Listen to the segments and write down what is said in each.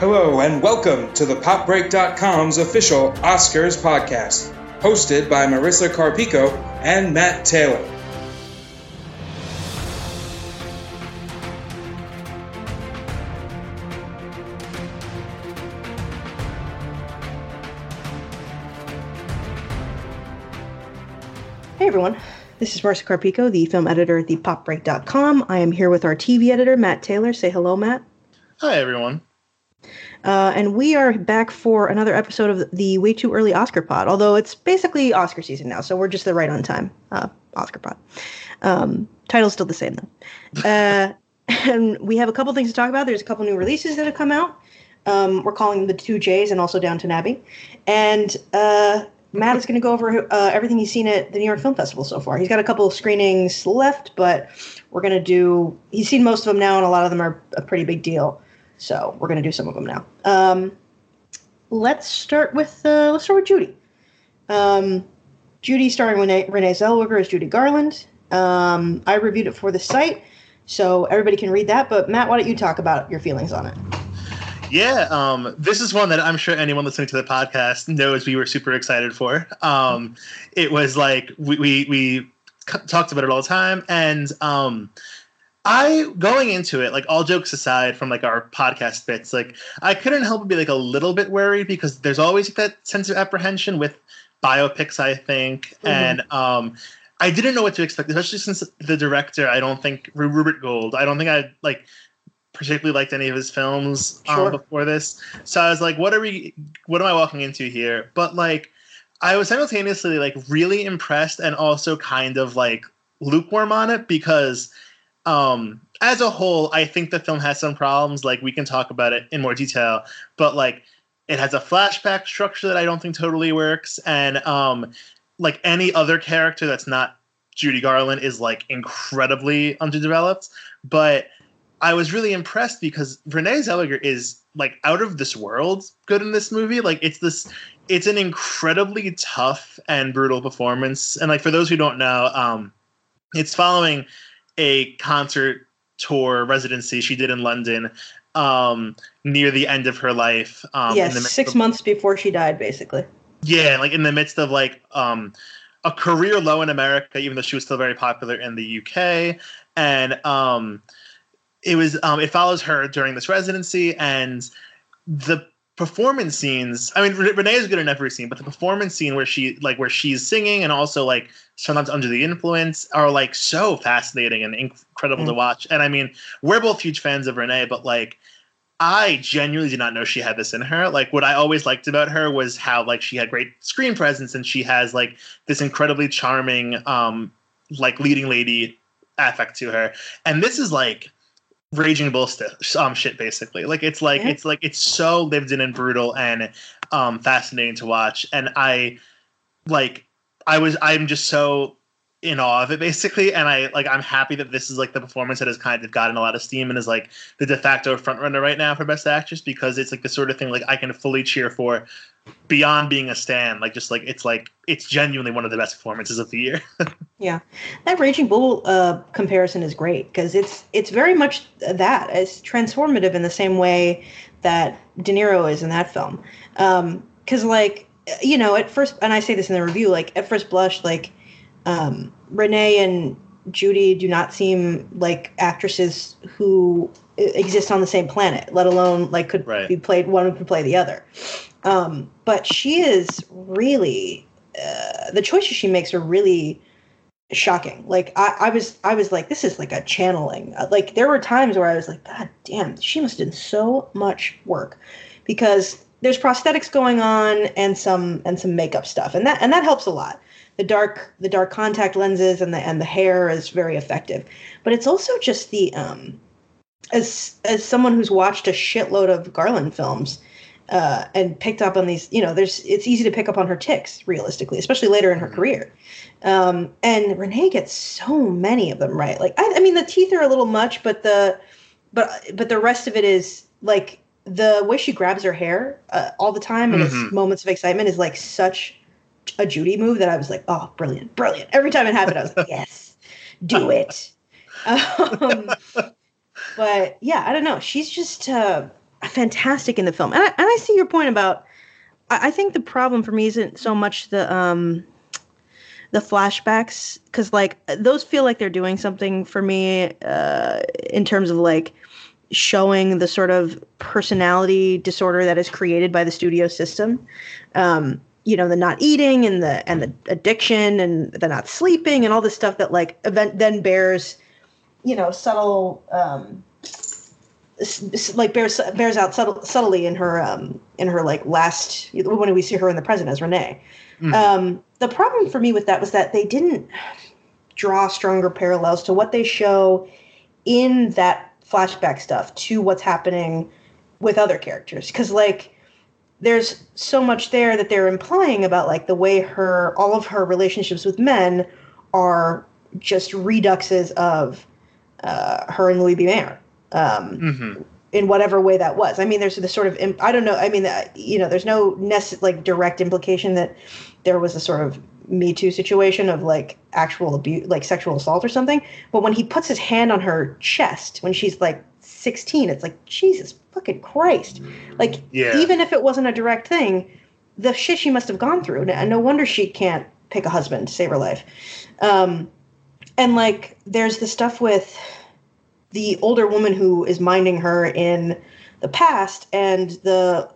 Hello, and welcome to the PopBreak.com's official Oscars podcast, hosted by Marissa Carpico and Matt Taylor. Hey everyone, this is Marissa Carpico, the film editor at the PopBreak.com. I am here with our TV editor, Matt Taylor. Say hello, Matt. Hi, everyone. Uh, and we are back for another episode of the Way Too Early Oscar Pod, although it's basically Oscar season now, so we're just the right on time uh, Oscar Pod. Um, title's still the same, though. Uh, and we have a couple things to talk about. There's a couple new releases that have come out. Um, we're calling the two J's and also Downton Abbey. And uh, Matt is going to go over uh, everything he's seen at the New York Film Festival so far. He's got a couple of screenings left, but we're going to do, he's seen most of them now, and a lot of them are a pretty big deal. So we're going to do some of them now. Um, let's start with uh, let's start with Judy. Um, Judy, starring Renee, Renee Zellweger as Judy Garland. Um, I reviewed it for the site, so everybody can read that. But Matt, why don't you talk about your feelings on it? Yeah, um, this is one that I'm sure anyone listening to the podcast knows we were super excited for. Um, it was like we we, we talked about it all the time, and um, I going into it, like all jokes aside from like our podcast bits, like I couldn't help but be like a little bit worried because there's always like, that sense of apprehension with biopics, I think, mm-hmm. and um, I didn't know what to expect, especially since the director, I don't think Rupert Goold, I don't think I like particularly liked any of his films um, before this, so I was like, what are we, what am I walking into here? But like, I was simultaneously like really impressed and also kind of like lukewarm on it because um as a whole i think the film has some problems like we can talk about it in more detail but like it has a flashback structure that i don't think totally works and um like any other character that's not judy garland is like incredibly underdeveloped but i was really impressed because renee zellweger is like out of this world good in this movie like it's this it's an incredibly tough and brutal performance and like for those who don't know um it's following a concert tour residency she did in London um, near the end of her life. Um, yes, six of, months before she died, basically. Yeah, like in the midst of like um, a career low in America, even though she was still very popular in the UK, and um, it was um, it follows her during this residency, and the performance scenes i mean renee is good in every scene but the performance scene where she like where she's singing and also like sometimes under the influence are like so fascinating and incredible mm. to watch. And i mean we're both huge fans of renee but like i genuinely did not know she had this in her. Like what i always liked about her was how like she had great screen presence and she has like this incredibly charming um like leading lady affect to her. And this is like raging bull st- um shit basically. Like it's like yeah. it's like it's so lived in and brutal and um fascinating to watch. And i like i was i'm just so in awe of it basically. And i like i'm happy that this is like the performance that has kind of gotten a lot of steam and is like the de facto front runner right now for best actress because it's like the sort of thing like i can fully cheer for beyond being a stand like just like it's like it's genuinely one of the best performances of the year. Yeah. That raging bull uh, comparison is great because it's it's very much that it's transformative in the same way that de niro is in that film. Because um, like you know at first and i say this in the review like at first blush like um, renee and judy do not seem like actresses who exist on the same planet let alone like could right. be played one could play the other um, but she is really uh, the choices she makes are really shocking. Like I, I was I was like, this is like a channeling. Uh, like there were times where I was like, God damn, she must have done so much work because there's prosthetics going on and some and some makeup stuff and that and that helps a lot the dark the dark contact lenses and the and the hair is very effective but it's also just the um as as someone who's watched a shitload of garland films uh, and picked up on these. You know, there's it's easy to pick up on her ticks realistically, especially later in her mm-hmm. career. Um, and Renee gets so many of them right. Like I, I mean, the teeth are a little much, but the but but the rest of it is like the way she grabs her hair uh, all the time and mm-hmm. its moments of excitement is like such a Judy move that I was like, oh, brilliant, brilliant. Every time it happened, I was like, yes, do it. Um, but yeah, I don't know. She's just uh, fantastic in the film. And I, and I see your point about. I, I think the problem for me isn't so much the um, the flashbacks because like those feel like they're doing something for me uh, in terms of like showing the sort of personality disorder that is created by the studio system. Um, you know, the not eating and the and the addiction and the not sleeping and all this stuff that like event then bears, you know, subtle um, like bears bears out subtle, subtly in her um in her like last when we see her in the present as Renee. Mm-hmm. Um, the problem for me with that was that they didn't draw stronger parallels to what they show in that flashback stuff to what's happening with other characters because like there's so much there that they're implying about like the way her all of her relationships with men are just reduxes of uh, her and Louis B. Mayer. Um, mm-hmm. In whatever way that was, I mean, there's the sort of I don't know. I mean, uh, you know, there's no nece- like direct implication that there was a sort of Me Too situation of like actual abuse, like sexual assault or something. But when he puts his hand on her chest when she's like 16, it's like Jesus fucking Christ. Like, yeah. even if it wasn't a direct thing, the shit she must have gone through. And no wonder she can't pick a husband to save her life. Um, and like, there's the stuff with the older woman who is minding her in the past and the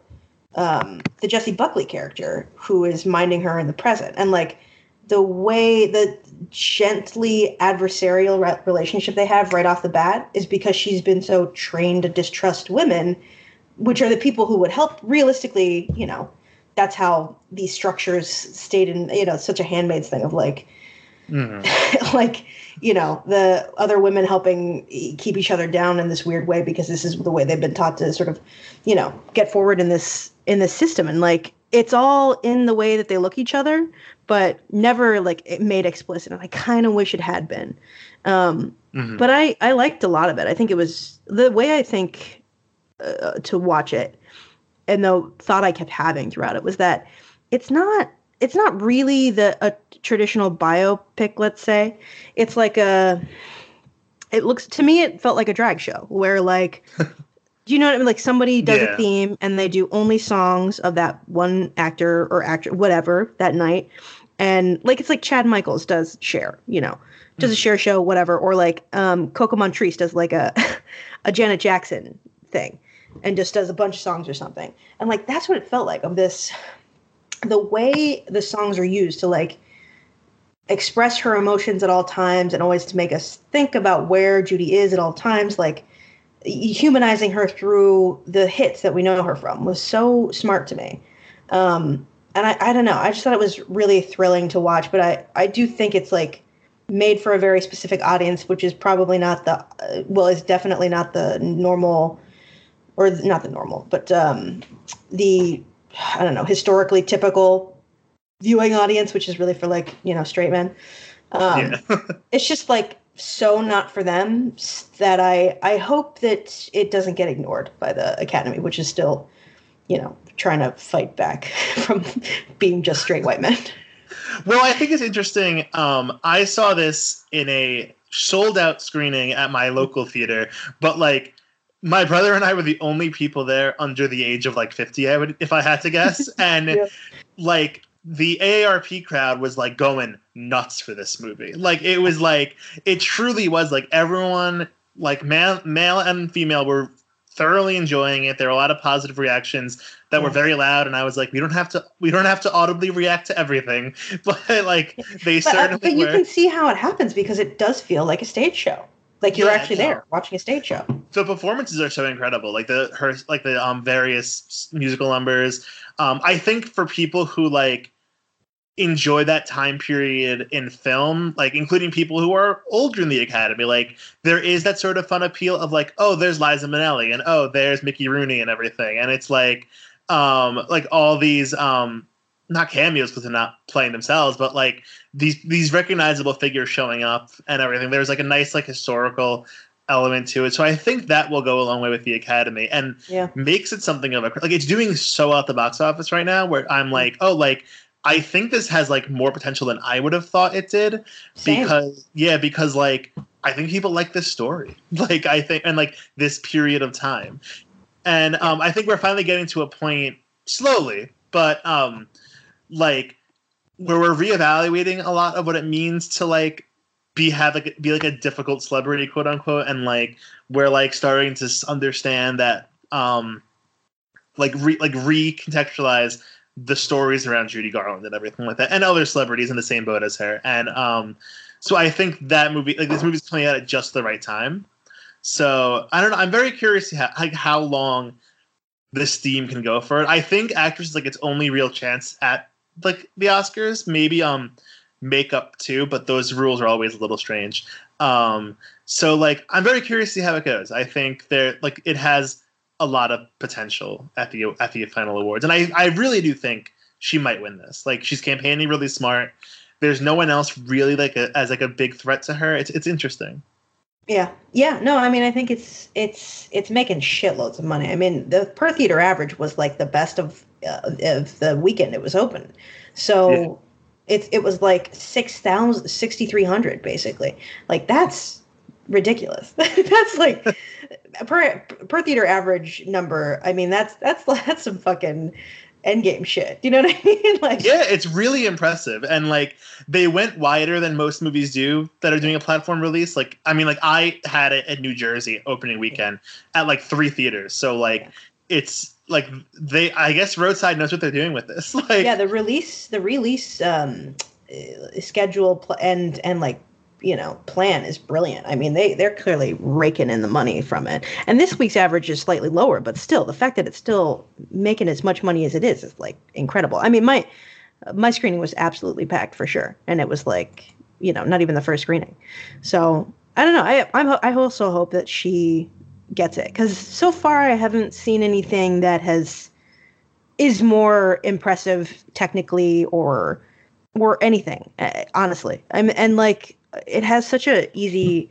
um, the Jessie Buckley character who is minding her in the present. And like, the way the gently adversarial re- relationship they have right off the bat is because she's been so trained to distrust women, which are the people who would help. Realistically, you know, that's how these structures stayed in. You know, such a handmaid's thing of like, mm. like you know, the other women helping keep each other down in this weird way because this is the way they've been taught to sort of, you know, get forward in this in this system and like it's all in the way that they look each other, but never like it made explicit. And I kind of wish it had been. Um, mm-hmm. But I I liked a lot of it. I think it was the way I think uh, to watch it, and the thought I kept having throughout it was that it's not it's not really the a traditional biopic. Let's say it's like a. It looks to me. It felt like a drag show where like do you know what I mean? Like somebody does yeah. a theme and they do only songs of that one actor or actor, whatever, that night. And like it's like Chad Michaels does Cher, you know, does mm-hmm. a Cher show, whatever, or like um, Coco Montrese does like a a Janet Jackson thing, and just does a bunch of songs or something. And like that's what it felt like of this, the way the songs are used to like express her emotions at all times and always to make us think about where Judy is at all times, like humanizing her through the hits that we know her from was so smart to me. Um, and I, I don't know, I just thought it was really thrilling to watch, but I, I do think it's like made for a very specific audience, which is probably not the, uh, well, it's definitely not the normal, or not the normal, but um, the, I don't know, historically typical viewing audience, which is really for like, you know, straight men. Um, yeah. it's just like so not for them that I I hope that it doesn't get ignored by the Academy, which is still, you know, trying to fight back from being just straight white men. Well, I think it's interesting. Um, I saw this in a sold out screening at my local theater, but like my brother and I were the only people there under the age of like 50, I would if I had to guess. And yeah. like the AARP crowd was like going nuts for this movie. Like it was like it truly was like everyone like male male and female were thoroughly enjoying it. There were a lot of positive reactions that were very loud, and I was like, we don't have to we don't have to audibly react to everything, but like they but, uh, certainly. Uh, but you were. can see how it happens because it does feel like a stage show. Like you're yeah, actually there watching a stage show. So performances are so incredible. Like the her like the um various musical numbers. Um, I think for people who like enjoy that time period in film, like including people who are older in the academy. Like there is that sort of fun appeal of like, oh, there's Liza Minnelli and oh, there's Mickey Rooney and everything. And it's like um like all these um not cameos because they're not playing themselves, but like these these recognizable figures showing up and everything. There's like a nice like historical element to it. So I think that will go a long way with the Academy and yeah. makes it something of a like it's doing so at the box office right now where I'm like, oh, like I think this has like more potential than I would have thought it did Same. because yeah, because like I think people like this story. Like I think and like this period of time. and um, I think we're finally getting to a point slowly, but um, like where we're reevaluating a lot of what it means to like be have like be like a difficult celebrity, quote unquote, and like we're like starting to understand that um, like re like recontextualize the stories around Judy Garland and everything like that, and other celebrities in the same boat as her, and um, so I think that movie, like this movie's coming out at just the right time. So I don't know. I'm very curious how, like how long this theme can go for it. I think actors like its only real chance at like the Oscars. Maybe um makeup too, but those rules are always a little strange. Um, so like I'm very curious to see how it goes. I think there like it has a lot of potential at the at the final awards, and I I really do think she might win this. Like she's campaigning really smart. There's no one else really like a, as like a big threat to her. It's it's interesting. Yeah, yeah. No, I mean, I think it's it's it's making shitloads of money. I mean, the per theater average was like the best of uh, of the weekend it was open. So yeah. It it was like 6,000 6300 basically. Like that's ridiculous. that's like per per theater average number. I mean, that's that's that's some fucking endgame shit. Do you know what I mean? like Yeah, it's really impressive. And like they went wider than most movies do that are doing a platform release. Like I mean like I had it at New Jersey opening weekend at like three theaters. So like yeah. it's like they I guess Roadside knows what they're doing with this. Like Yeah, the release the release um uh, schedule pl- and and like you know plan is brilliant. I mean, they they're clearly raking in the money from it. And this week's average is slightly lower, but still, the fact that it's still making as much money as it is is like incredible. I mean, my my screening was absolutely packed for sure, and it was like you know not even the first screening. So I don't know. I I'm, I also hope that she gets it. Because so far I haven't seen anything that has is more impressive technically or or anything eh, honestly. I'm and like it has such a easy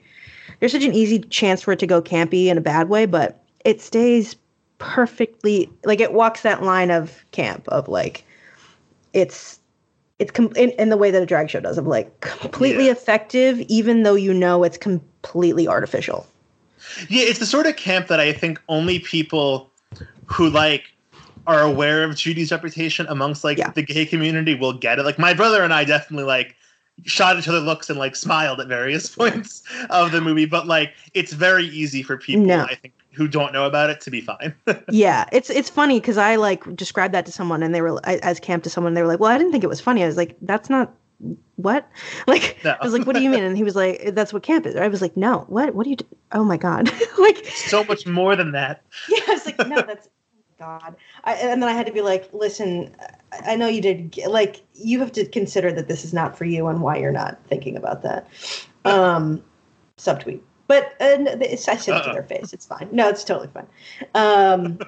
there's such an easy chance for it to go campy in a bad way, but it stays perfectly like it walks that line of camp of like it's it's com- in, in the way that a drag show does of like completely yeah. effective even though you know it's completely artificial yeah it's the sort of camp that i think only people who like are aware of judy's reputation amongst like yeah. the gay community will get it like my brother and i definitely like shot each other looks and like smiled at various points of the movie but like it's very easy for people no. i think who don't know about it to be fine yeah it's it's funny because i like described that to someone and they were as camp to someone and they were like well i didn't think it was funny i was like that's not what like no. i was like what do you mean and he was like that's what camp is i was like no what what do you do? oh my god like so much more than that yeah i was like no that's God. I, and then I had to be like, listen, I know you did, like, you have to consider that this is not for you and why you're not thinking about that. Um, subtweet. But uh, I said it to their face. It's fine. No, it's totally fine. Um,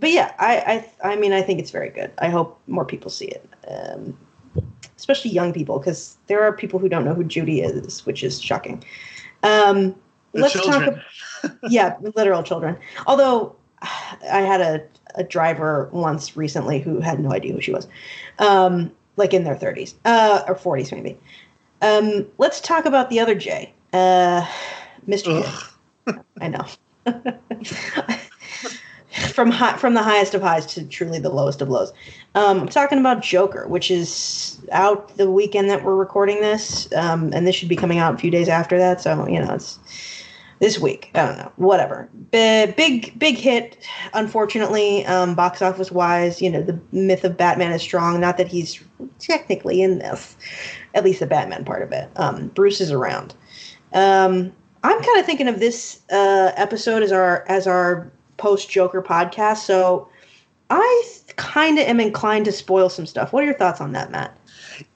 but yeah, I, I, I mean, I think it's very good. I hope more people see it, um, especially young people, because there are people who don't know who Judy is, which is shocking. Um, let's children. talk. yeah, literal children. Although I had a, a driver once recently who had no idea who she was, um, like in their 30s uh, or 40s maybe. Um, let's talk about the other J, uh, Mr. I know. from high, from the highest of highs to truly the lowest of lows. Um, I'm talking about Joker, which is out the weekend that we're recording this, um, and this should be coming out a few days after that. So you know, it's this week. I don't know, whatever. B- big, big hit. Unfortunately, um, box office wise, you know, the myth of Batman is strong. Not that he's technically in this, at least the Batman part of it. Um, Bruce is around. Um, I'm kind of thinking of this uh, episode as our as our post Joker podcast. So I kind of am inclined to spoil some stuff. What are your thoughts on that, Matt?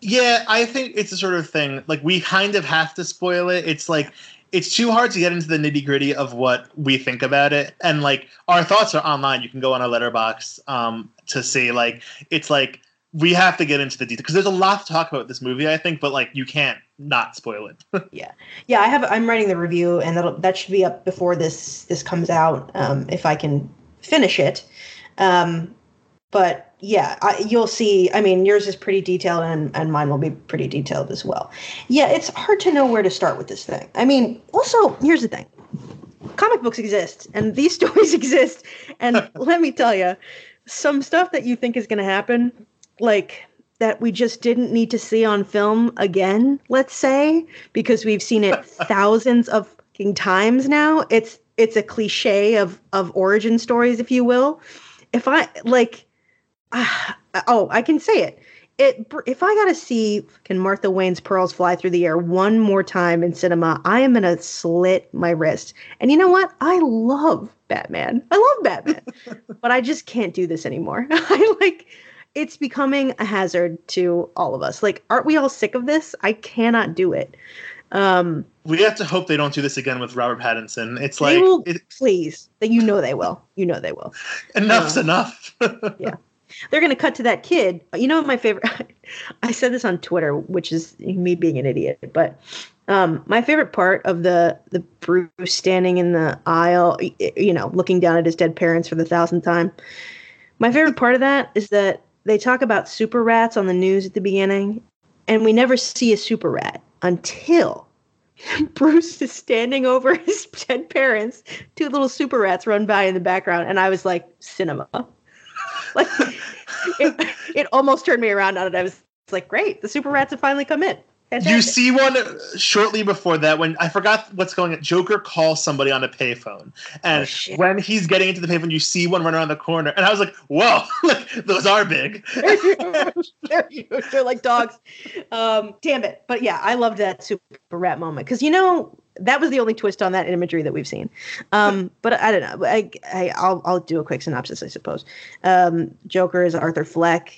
Yeah, I think it's a sort of thing like we kind of have to spoil it. It's like it's too hard to get into the nitty gritty of what we think about it. And like our thoughts are online. You can go on our Letterboxd um, to see like it's like we have to get into the detail because there's a lot to talk about this movie. I think, but like you can't not spoil it. yeah, yeah. I have. I'm writing the review, and that that should be up before this this comes out. Um, if I can finish it. Um, but yeah, I, you'll see. I mean, yours is pretty detailed, and, and mine will be pretty detailed as well. Yeah, it's hard to know where to start with this thing. I mean, also, here's the thing comic books exist and these stories exist. And let me tell you, some stuff that you think is going to happen, like that we just didn't need to see on film again, let's say, because we've seen it thousands of fucking times now. It's it's a cliche of of origin stories, if you will. If I like, uh, oh, I can say it it if I gotta see can Martha Wayne's pearls fly through the air one more time in cinema, I am gonna slit my wrist. And you know what? I love Batman. I love Batman, but I just can't do this anymore. I like it's becoming a hazard to all of us. Like, aren't we all sick of this? I cannot do it. Um, we have to hope they don't do this again with Robert Pattinson. It's like, will, it, please, that you know they will. You know they will. Enough's uh, enough. yeah they're going to cut to that kid. You know, my favorite, I said this on Twitter, which is me being an idiot, but um, my favorite part of the, the Bruce standing in the aisle, you know, looking down at his dead parents for the thousandth time. My favorite part of that is that they talk about super rats on the news at the beginning, and we never see a super rat until Bruce is standing over his dead parents. Two little super rats run by in the background, and I was like, cinema. like it, it almost turned me around on it. I was like, great, the super rats have finally come in. You see one shortly before that when I forgot what's going on. Joker calls somebody on a payphone, and oh, when he's getting into the payphone, you see one run around the corner, and I was like, "Whoa, like those are big." they're, huge. they're like dogs. Um, damn it! But yeah, I loved that super rat moment because you know that was the only twist on that imagery that we've seen. Um, but I don't know. I, I will I'll do a quick synopsis, I suppose. Um, Joker is Arthur Fleck,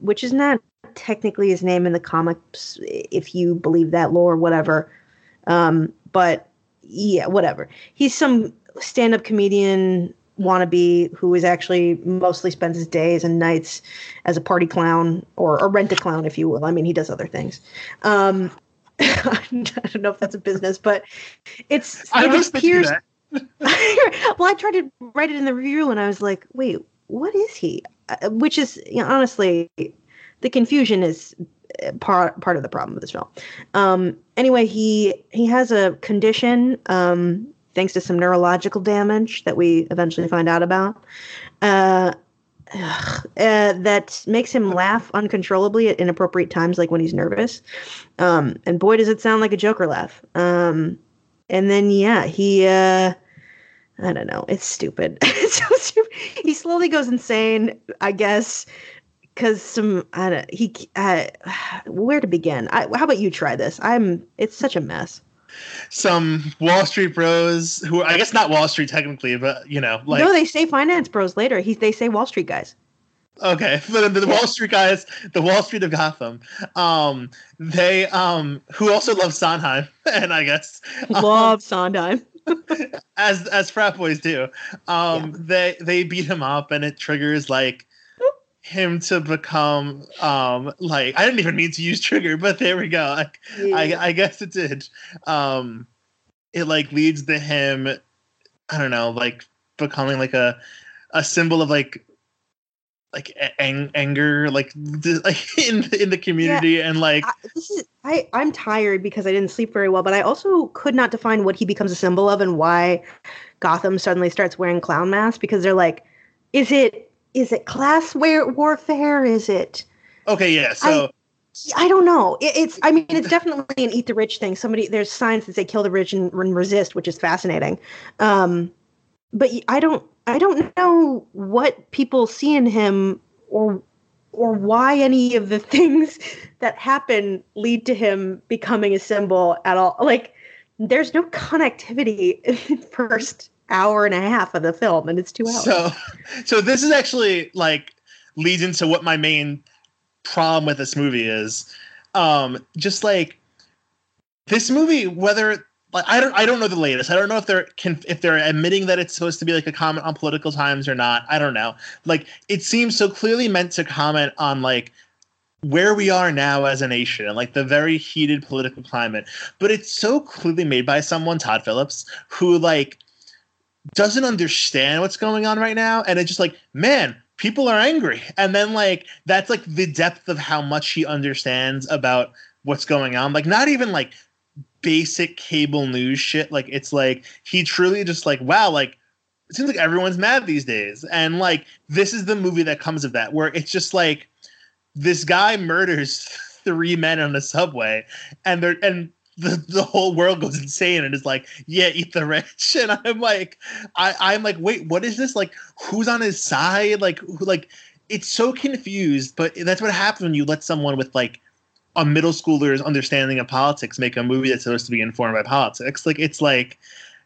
which is not technically his name in the comics, if you believe that lore, whatever. Um, but yeah, whatever. He's some stand-up comedian wannabe who is actually mostly spends his days and nights as a party clown or a rent a clown, if you will. I mean, he does other things. Um, I don't know if that's a business, but it's I was appears. well, I tried to write it in the review, and I was like, "Wait, what is he?" Uh, which is, you know, honestly, the confusion is uh, part part of the problem with this film. Um, anyway, he he has a condition, um, thanks to some neurological damage that we eventually find out about. Uh, uh, that makes him laugh uncontrollably at inappropriate times, like when he's nervous. Um, and boy, does it sound like a Joker laugh. Um, and then, yeah, he, uh, I don't know, it's stupid. it's so stupid. He slowly goes insane, I guess, because some, I don't, he, uh, where to begin? I, how about you try this? I'm, it's such a mess some Wall Street bros who I guess not Wall Street technically, but you know, like no, they say finance bros later. He they say Wall Street guys. Okay, but the, the Wall Street guys, the Wall Street of Gotham, um, they um, who also love Sondheim, and I guess um, love Sondheim. as as frat boys do, um, yeah. they they beat him up, and it triggers like him to become um like I didn't even mean to use trigger, but there we go. I, yeah. I, I guess it did. Um it like leads to him I don't know, like becoming like a a symbol of like like ang- anger like like in in the community yeah, and like I, this is I I'm tired because I didn't sleep very well, but I also could not define what he becomes a symbol of and why Gotham suddenly starts wearing clown masks because they're like is it is it class war- warfare? Is it? Okay, yeah. So I, I don't know. It, it's I mean it's definitely an eat the rich thing. Somebody there's signs that say kill the rich and, and resist, which is fascinating. Um, but I don't I don't know what people see in him or or why any of the things that happen lead to him becoming a symbol at all. Like there's no connectivity in first hour and a half of the film, and it's two hours. So, so this is actually like leads into what my main problem with this movie is. Um, just like this movie, whether like I don't I don't know the latest. I don't know if they're can if they're admitting that it's supposed to be like a comment on political times or not. I don't know. Like it seems so clearly meant to comment on like where we are now as a nation and like the very heated political climate. But it's so clearly made by someone, Todd Phillips, who like doesn't understand what's going on right now and it's just like man people are angry. And then like that's like the depth of how much he understands about what's going on. Like not even like basic cable news shit. Like it's like he truly just like wow, like it seems like everyone's mad these days, and like this is the movie that comes of that, where it's just like this guy murders three men on the subway, and they're and the, the whole world goes insane and is like, yeah, eat the rich. And I'm like, I, I'm like, wait, what is this? Like, who's on his side? Like, who, like, it's so confused, but that's what happens when you let someone with like a middle schooler's understanding of politics make a movie that's supposed to be informed by politics. Like, it's like,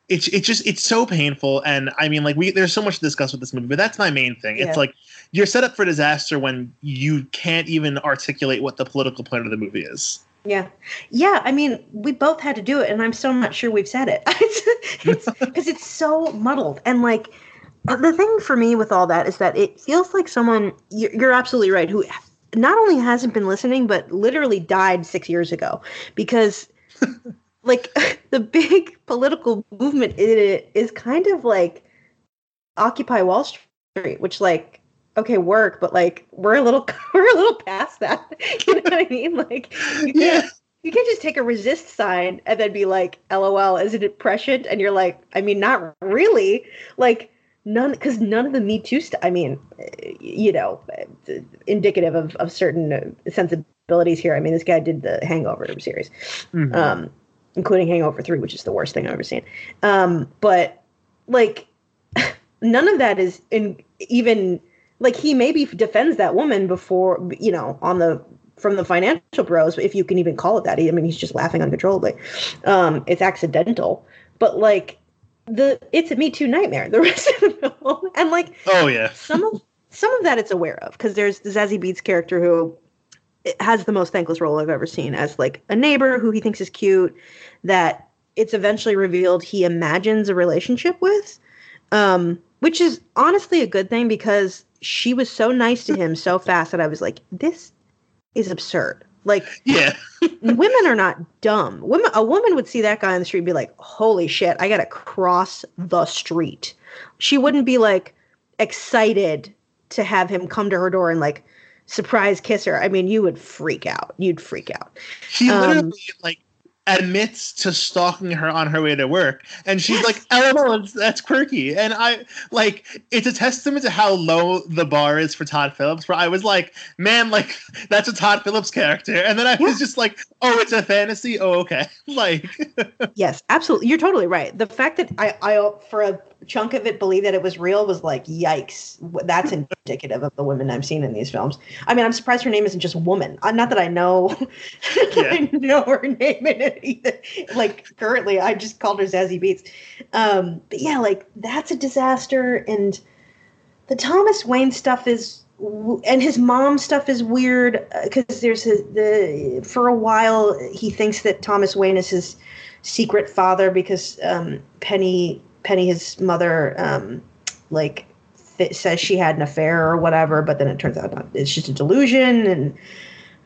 it's it's just it's so painful and i mean like we there's so much to discuss with this movie but that's my main thing yeah. it's like you're set up for disaster when you can't even articulate what the political point of the movie is yeah. Yeah. I mean, we both had to do it, and I'm still not sure we've said it. it's because it's, it's so muddled. And like, uh, the thing for me with all that is that it feels like someone, you're, you're absolutely right, who not only hasn't been listening, but literally died six years ago because. like the big political movement in it is kind of like occupy wall street which like okay, work, but like we're a little we're a little past that. You know what I mean? Like you yeah. can't you can't just take a resist sign and then be like, LOL, is it prescient? And you're like, I mean, not really. Like none because none of the Me Too stuff. I mean, you know, indicative of of certain sensibilities here. I mean, this guy did the Hangover series, mm-hmm. um, including Hangover Three, which is the worst thing I've ever seen. Um, but like, none of that is in even like he maybe defends that woman before you know on the from the financial bros if you can even call it that. I mean he's just laughing uncontrollably. Um it's accidental. But like the it's a me too nightmare the rest of the film. And like oh yeah. some of some of that it's aware of because there's the zazie beetz character who has the most thankless role i've ever seen as like a neighbor who he thinks is cute that it's eventually revealed he imagines a relationship with. Um which is honestly a good thing because she was so nice to him so fast that I was like, this is absurd. Like, yeah, women are not dumb. Women, a woman would see that guy on the street and be like, holy shit, I got to cross the street. She wouldn't be like excited to have him come to her door and like surprise kiss her. I mean, you would freak out. You'd freak out. She literally um, like admits to stalking her on her way to work and she's like lol that's quirky. And i like it's a testament to how low the bar is for todd phillips where i was like man like that's a todd phillips character. And then i was just like oh it's a fantasy? Oh okay. Like yes absolutely. You're totally right. The fact that i i for a chunk of it believe that it was real was like yikes. That's indicative of the women i've seen in these films i mean i'm surprised her name isn't just woman uh, not that i know yeah. i know her name in it either like currently i just called her zazie Beetz. um, but yeah like that's a disaster and the thomas wayne stuff is and his mom stuff is weird because uh, there's a, the for a while he thinks that thomas wayne is his secret father because um, penny Penny, his mother, um, like says she had an affair or whatever, but then it turns out not, it's just a delusion and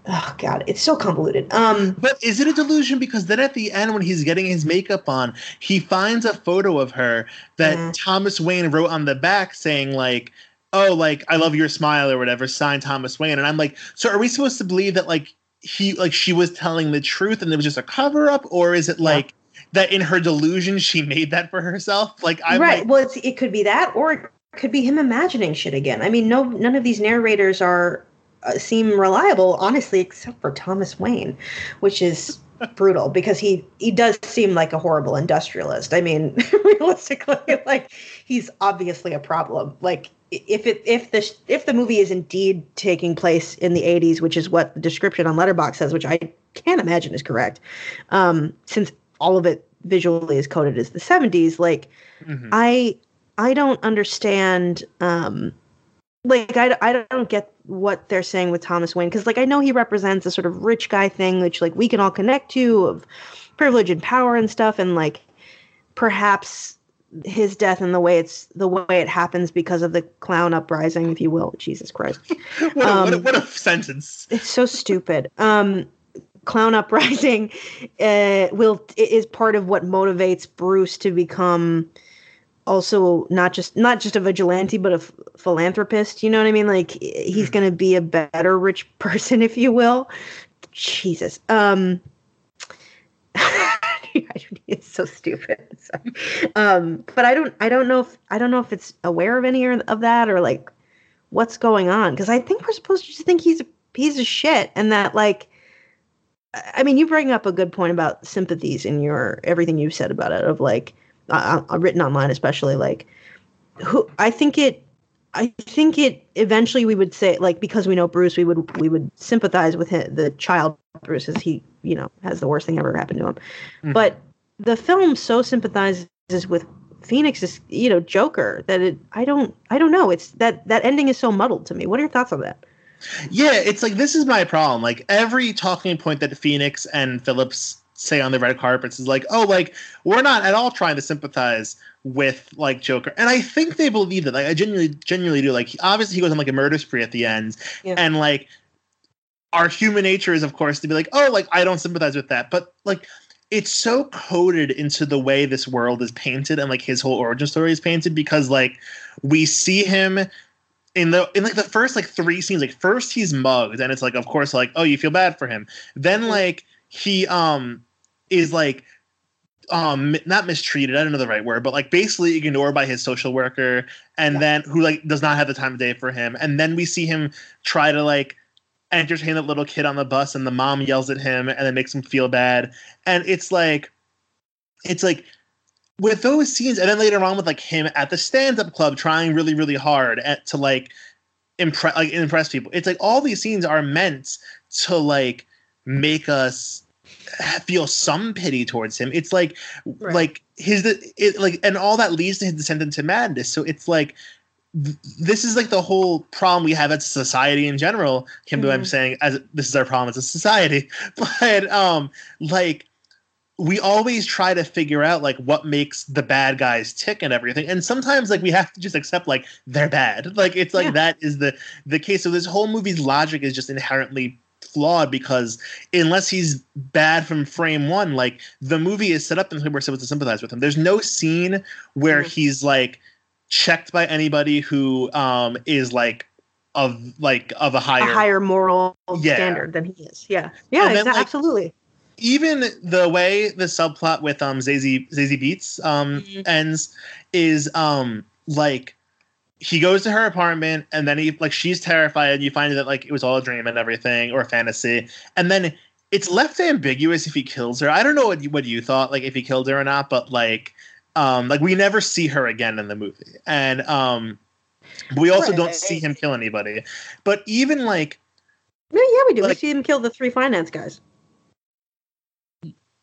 oh god it's so convoluted um but is it a delusion because then at the end when he's getting his makeup on he finds a photo of her that yeah. thomas wayne wrote on the back saying like oh like i love your smile or whatever signed thomas wayne and i'm like so are we supposed to believe that like he like she was telling the truth and it was just a cover up or is it like that in her delusion she made that for herself. Like I right. Like, well, it's, it could be that, or it could be him imagining shit again. I mean, no, none of these narrators are uh, seem reliable, honestly, except for Thomas Wayne, which is brutal because he he does seem like a horrible industrialist. I mean, realistically, like he's obviously a problem. Like if it if the if the movie is indeed taking place in the 80s, which is what the description on Letterboxd says, which I can't imagine is correct, um, since all of it visually is coded as the 70s like mm-hmm. i i don't understand um like I, I don't get what they're saying with thomas wayne because like i know he represents a sort of rich guy thing which like we can all connect to of privilege and power and stuff and like perhaps his death and the way it's the way it happens because of the clown uprising if you will jesus christ. What, a, um, what, a, what, a, sentence. it's so stupid. Um clown uprising uh, will is part of what motivates Bruce to become also not just not just a vigilante but a f- philanthropist you know what i mean like he's going to be a better rich person if you will jesus um it's so stupid. Um, but I don't I don't know if I don't know if it's aware of any of that or like what's going on because I think we're supposed to just think he's a piece of shit and that like I mean you bring up a good point about sympathies in your everything you've said about it of like uh, written online especially like who I think it I think it eventually we would say like because we know Bruce we would we would sympathize with him, the child Bruce as he you know has the worst thing ever happened to him. Mm-hmm. But the film so sympathizes with Phoenix's you know Joker that it I don't I don't know it's that that ending is so muddled to me. What are your thoughts on that? Yeah, it's like this is my problem. Like every talking point that Phoenix and Phillips say on the red carpets is like, oh, like we're not at all trying to sympathize with like Joker, and I think they believe that. Like I genuinely, genuinely do. Like obviously he goes on like a murder spree at the end, yeah. and like our human nature is of course to be like, oh, like I don't sympathize with that, but like it's so coded into the way this world is painted and like his whole origin story is painted because like we see him in the in like the first like three scenes like first he's mugged and it's like of course like oh you feel bad for him then like he um is like um not mistreated i don't know the right word but like basically ignored by his social worker and yeah. then who like does not have the time of day for him. And then we see him try to like entertain that little kid on the bus and the mom yells at him and it makes him feel bad. And it's like it's like with those scenes and then later on with like him at the stand-up club trying really really hard at, to like impress like impress people. It's like all these scenes are meant to like make us feel some pity towards him. It's like right. like his it, like and all that leads to his descent into madness. So it's like this is like the whole problem we have as a society in general. Kim, mm-hmm. I'm saying as this is our problem as a society, but um like we always try to figure out like what makes the bad guys tick and everything and sometimes like we have to just accept like they're bad like it's like yeah. that is the the case so this whole movie's logic is just inherently flawed because unless he's bad from frame one, like the movie is set up in we're supposed to sympathize with him. There's no scene where mm-hmm. he's like checked by anybody who um is like of like of a higher a higher moral yeah. standard than he is. Yeah. Yeah, then, like, absolutely. Even the way the subplot with um Zazie Zazie Beetz um mm-hmm. ends is um like he goes to her apartment and then he like she's terrified and you find that like it was all a dream and everything or a fantasy. And then it's left ambiguous if he kills her. I don't know what you, what you thought like if he killed her or not but like um like we never see her again in the movie. And um we also right. don't see him kill anybody. But even like no yeah we do. Like, we see him kill the three finance guys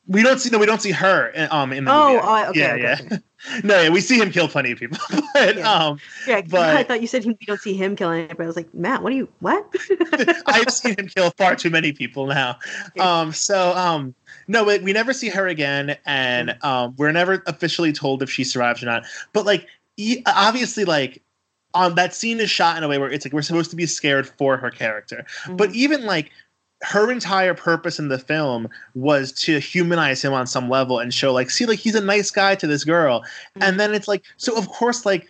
we don't see no, we don't see her um in the oh, movie. Oh, okay, yeah, okay, yeah. Okay. no, yeah, we see him kill plenty of people, but yeah. um, yeah. But, I thought you said we don't see him killing anybody. I was like, Matt, what are you? What? I've seen him kill far too many people now. Um, so um, no, we, we never see her again, and mm. um, we're never officially told if she survives or not. But like, obviously, like um, that scene is shot in a way where it's like we're supposed to be scared for her character, mm-hmm. but even like her entire purpose in the film was to humanize him on some level and show like see like he's a nice guy to this girl mm-hmm. and then it's like so of course like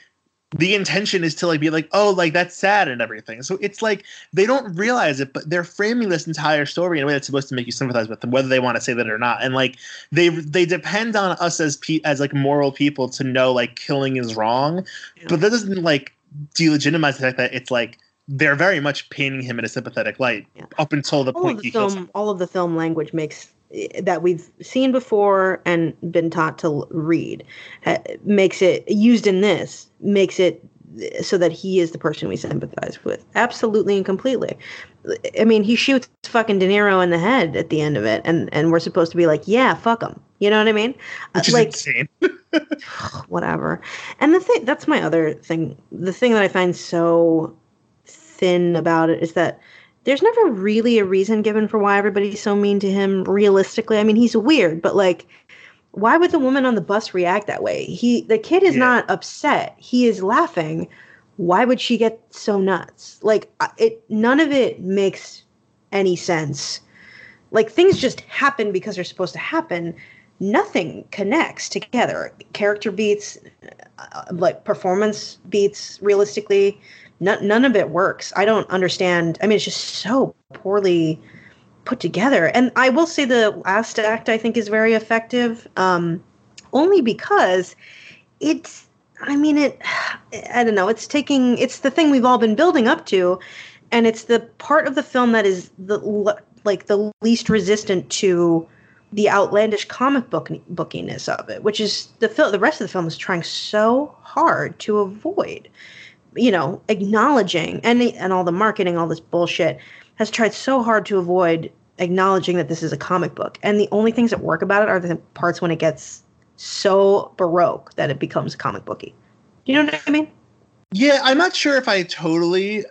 the intention is to like be like oh like that's sad and everything so it's like they don't realize it but they're framing this entire story in a way that's supposed to make you sympathize with them whether they want to say that or not and like they they depend on us as pe- as like moral people to know like killing is wrong yeah. but that doesn't like delegitimize the fact that it's like they're very much painting him in a sympathetic light yeah. up until the all point of the film, all of the film language makes eh, that we've seen before and been taught to read uh, makes it used in this makes it eh, so that he is the person we sympathize with absolutely and completely i mean he shoots fucking de niro in the head at the end of it and and we're supposed to be like yeah fuck him you know what i mean uh, Which is like insane. whatever and the thing that's my other thing the thing that i find so thin about it is that there's never really a reason given for why everybody's so mean to him realistically. I mean, he's weird, but like why would the woman on the bus react that way? He the kid is yeah. not upset. He is laughing. Why would she get so nuts? Like it none of it makes any sense. Like things just happen because they're supposed to happen. Nothing connects together. Character beats uh, like performance beats realistically none, of it works. I don't understand. I mean, it's just so poorly put together. And I will say the last act I think is very effective, um, only because it's. I mean, it. I don't know. It's taking. It's the thing we've all been building up to, and it's the part of the film that is the like the least resistant to the outlandish comic book bookiness of it, which is the film. The rest of the film is trying so hard to avoid, you know, acknowledging and and all the marketing, all this bullshit has tried so hard to avoid acknowledging that this is a comic book. And the only things that work about it are the parts when it gets so baroque that it becomes comic booky. You know what I mean? Yeah, I'm not sure if I totally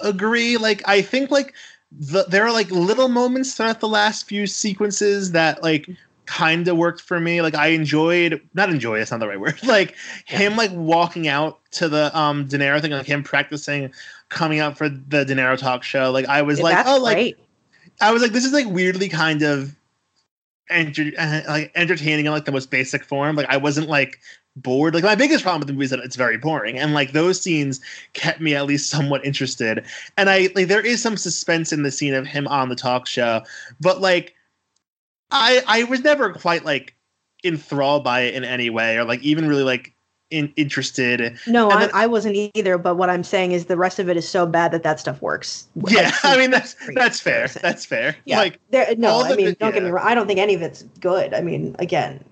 agree. Like, I think like the, there are like little moments throughout the last few sequences that like kind of worked for me. Like I enjoyed, not enjoy, it's not the right word. Like yeah. him like walking out to the um De thing, like him practicing coming out for the De talk show. Like I was yeah, like, oh, like great. I was like, this is like weirdly kind of enter- uh, like entertaining in like the most basic form. Like I wasn't like bored. Like my biggest problem with the movie is that it's very boring, and like those scenes kept me at least somewhat interested. And I like there is some suspense in the scene of him on the talk show, but like I I was never quite like enthralled by it in any way, or like even really like in, interested. No, I, I, wasn't either. But what I'm saying is the rest of it is so bad that that stuff works. Yeah, I mean that's that's fair. That's fair. Yeah, like there, no, I mean don't yeah. get me wrong. I don't think any of it's good. I mean, again,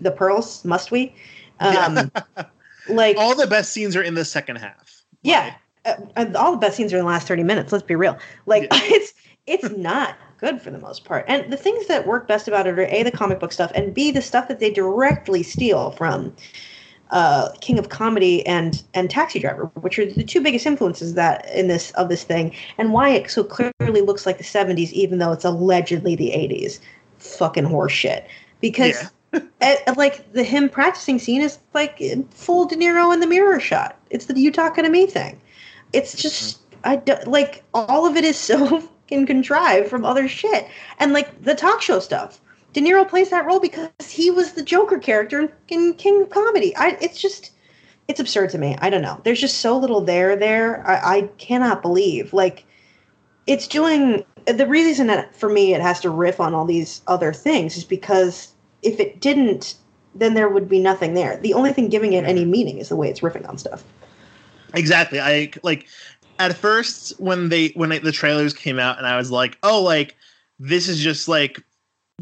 the pearls must we? Um, like all the best scenes are in the second half. Yeah, uh, all the best scenes are in the last thirty minutes. Let's be real. Like yeah. it's it's not good for the most part. And the things that work best about it are a the comic book stuff and b the stuff that they directly steal from uh, King of Comedy and and Taxi Driver, which are the two biggest influences that in this of this thing, and why it so clearly looks like the '70s, even though it's allegedly the '80s. Fucking horseshit. Because yeah. at, like the him practicing scene is like full De Niro in the mirror shot. It's the you talking to me thing. It's just mm-hmm. I do, like all of it is so fucking contrive from other shit, and like the talk show stuff De Niro plays that role because he was the Joker character in King of Comedy. I, it's just, it's absurd to me. I don't know. There's just so little there there. I, I cannot believe. Like, it's doing the reason that for me it has to riff on all these other things is because if it didn't, then there would be nothing there. The only thing giving it any meaning is the way it's riffing on stuff. Exactly. I like at first when they when the trailers came out and I was like, oh, like this is just like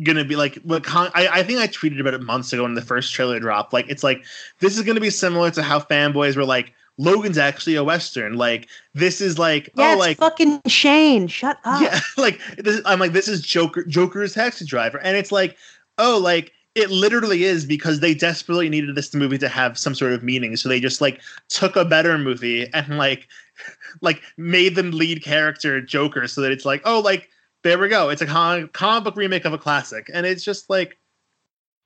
gonna be like what con- I, I think I tweeted about it months ago when the first trailer dropped. Like it's like this is gonna be similar to how fanboys were like Logan's actually a western. Like this is like yeah, oh like fucking Shane. Shut up. Yeah, like this, I'm like this is Joker Joker's taxi driver, and it's like oh like it literally is because they desperately needed this movie to have some sort of meaning, so they just like took a better movie and like like made them lead character Joker, so that it's like oh like there we go. It's a comic, comic book remake of a classic, and it's just like,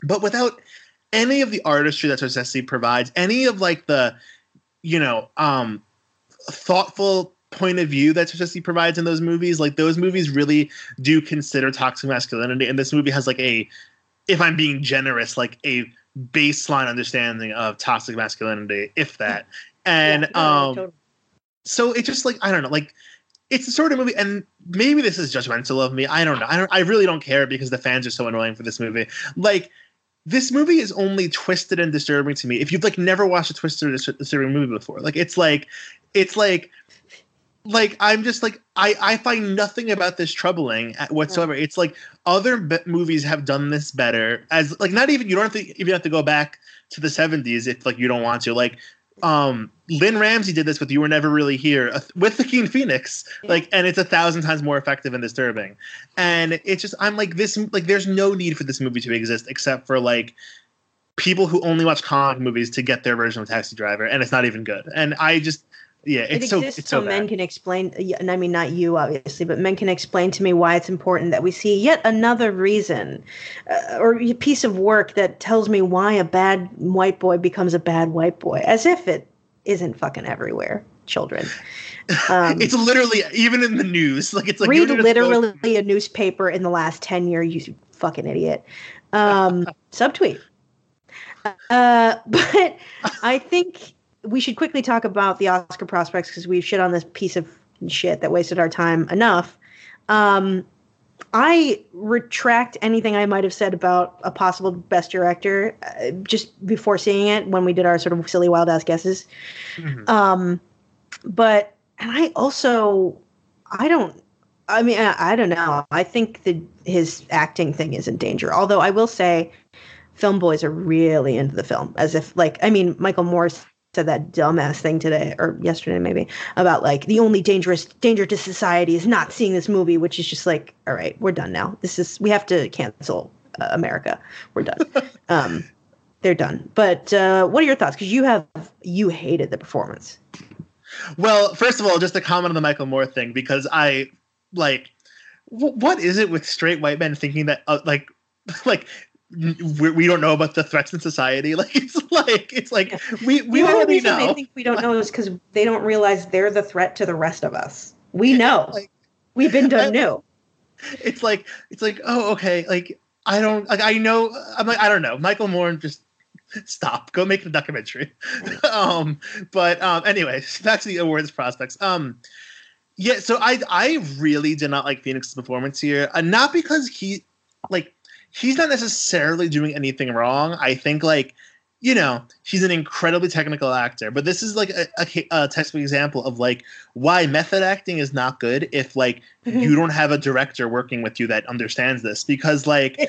but without any of the artistry that Scorsese provides, any of like the, you know, um, thoughtful point of view that Scorsese provides in those movies. Like those movies really do consider toxic masculinity, and this movie has like a, if I'm being generous, like a baseline understanding of toxic masculinity, if that. And yeah, um, totally. So it's just like I don't know, like it's the sort of movie, and maybe this is judgmental of me. I don't know. I don't. I really don't care because the fans are so annoying for this movie. Like, this movie is only twisted and disturbing to me if you've like never watched a twisted or disturbing movie before. Like, it's like, it's like, like I'm just like I I find nothing about this troubling whatsoever. It's like other be- movies have done this better. As like not even you don't have to even have to go back to the 70s if like you don't want to. Like um Lynne Ramsay did this with You Were Never Really Here uh, with Joaquin Phoenix, like, and it's a thousand times more effective and disturbing. And it's just, I'm like, this, like, there's no need for this movie to exist except for like people who only watch comic movies to get their version of Taxi Driver, and it's not even good. And I just, yeah, it's it so exists it's so, so men can explain, and I mean not you obviously, but men can explain to me why it's important that we see yet another reason uh, or a piece of work that tells me why a bad white boy becomes a bad white boy, as if it isn't fucking everywhere. Children. Um, it's literally even in the news. Like it's like read literally a newspaper in the last ten years. You fucking idiot. Um, subtweet. Uh, but I think we should quickly talk about the Oscar prospects because we've shit on this piece of shit that wasted our time enough. Um, I retract anything I might have said about a possible best director uh, just before seeing it when we did our sort of silly wild ass guesses. Mm-hmm. Um, but and I also I don't I mean I, I don't know. I think that his acting thing is in danger. Although I will say film boys are really into the film as if like I mean Michael Moore's said that dumbass thing today or yesterday maybe about like the only dangerous danger to society is not seeing this movie which is just like all right we're done now. This is we have to cancel uh, america. We're done. Um they're done. But uh what are your thoughts? Because you have you hated the performance. Well first of all just a comment on the michael moore thing because i like w- what is it with straight white men thinking that uh, like like we, we don't know about the threats in society. Like it's like it's like we we the already know. They think we don't know is because they don't realize they're the threat to the rest of us. We know. Like, We've been done new. It's like it's like oh okay like I don't like I know I'm like I don't know Michael Moore just stop go make the documentary. um but um anyway back to the awards prospects. Um yeah so I I really did not like Phoenix's performance here uh, not because he like he's not necessarily doing anything wrong. I think like you know he's an incredibly technical actor, but this is like a, a, a textbook example of like why method acting is not good if like mm-hmm. you don't have a director working with you that understands this. Because like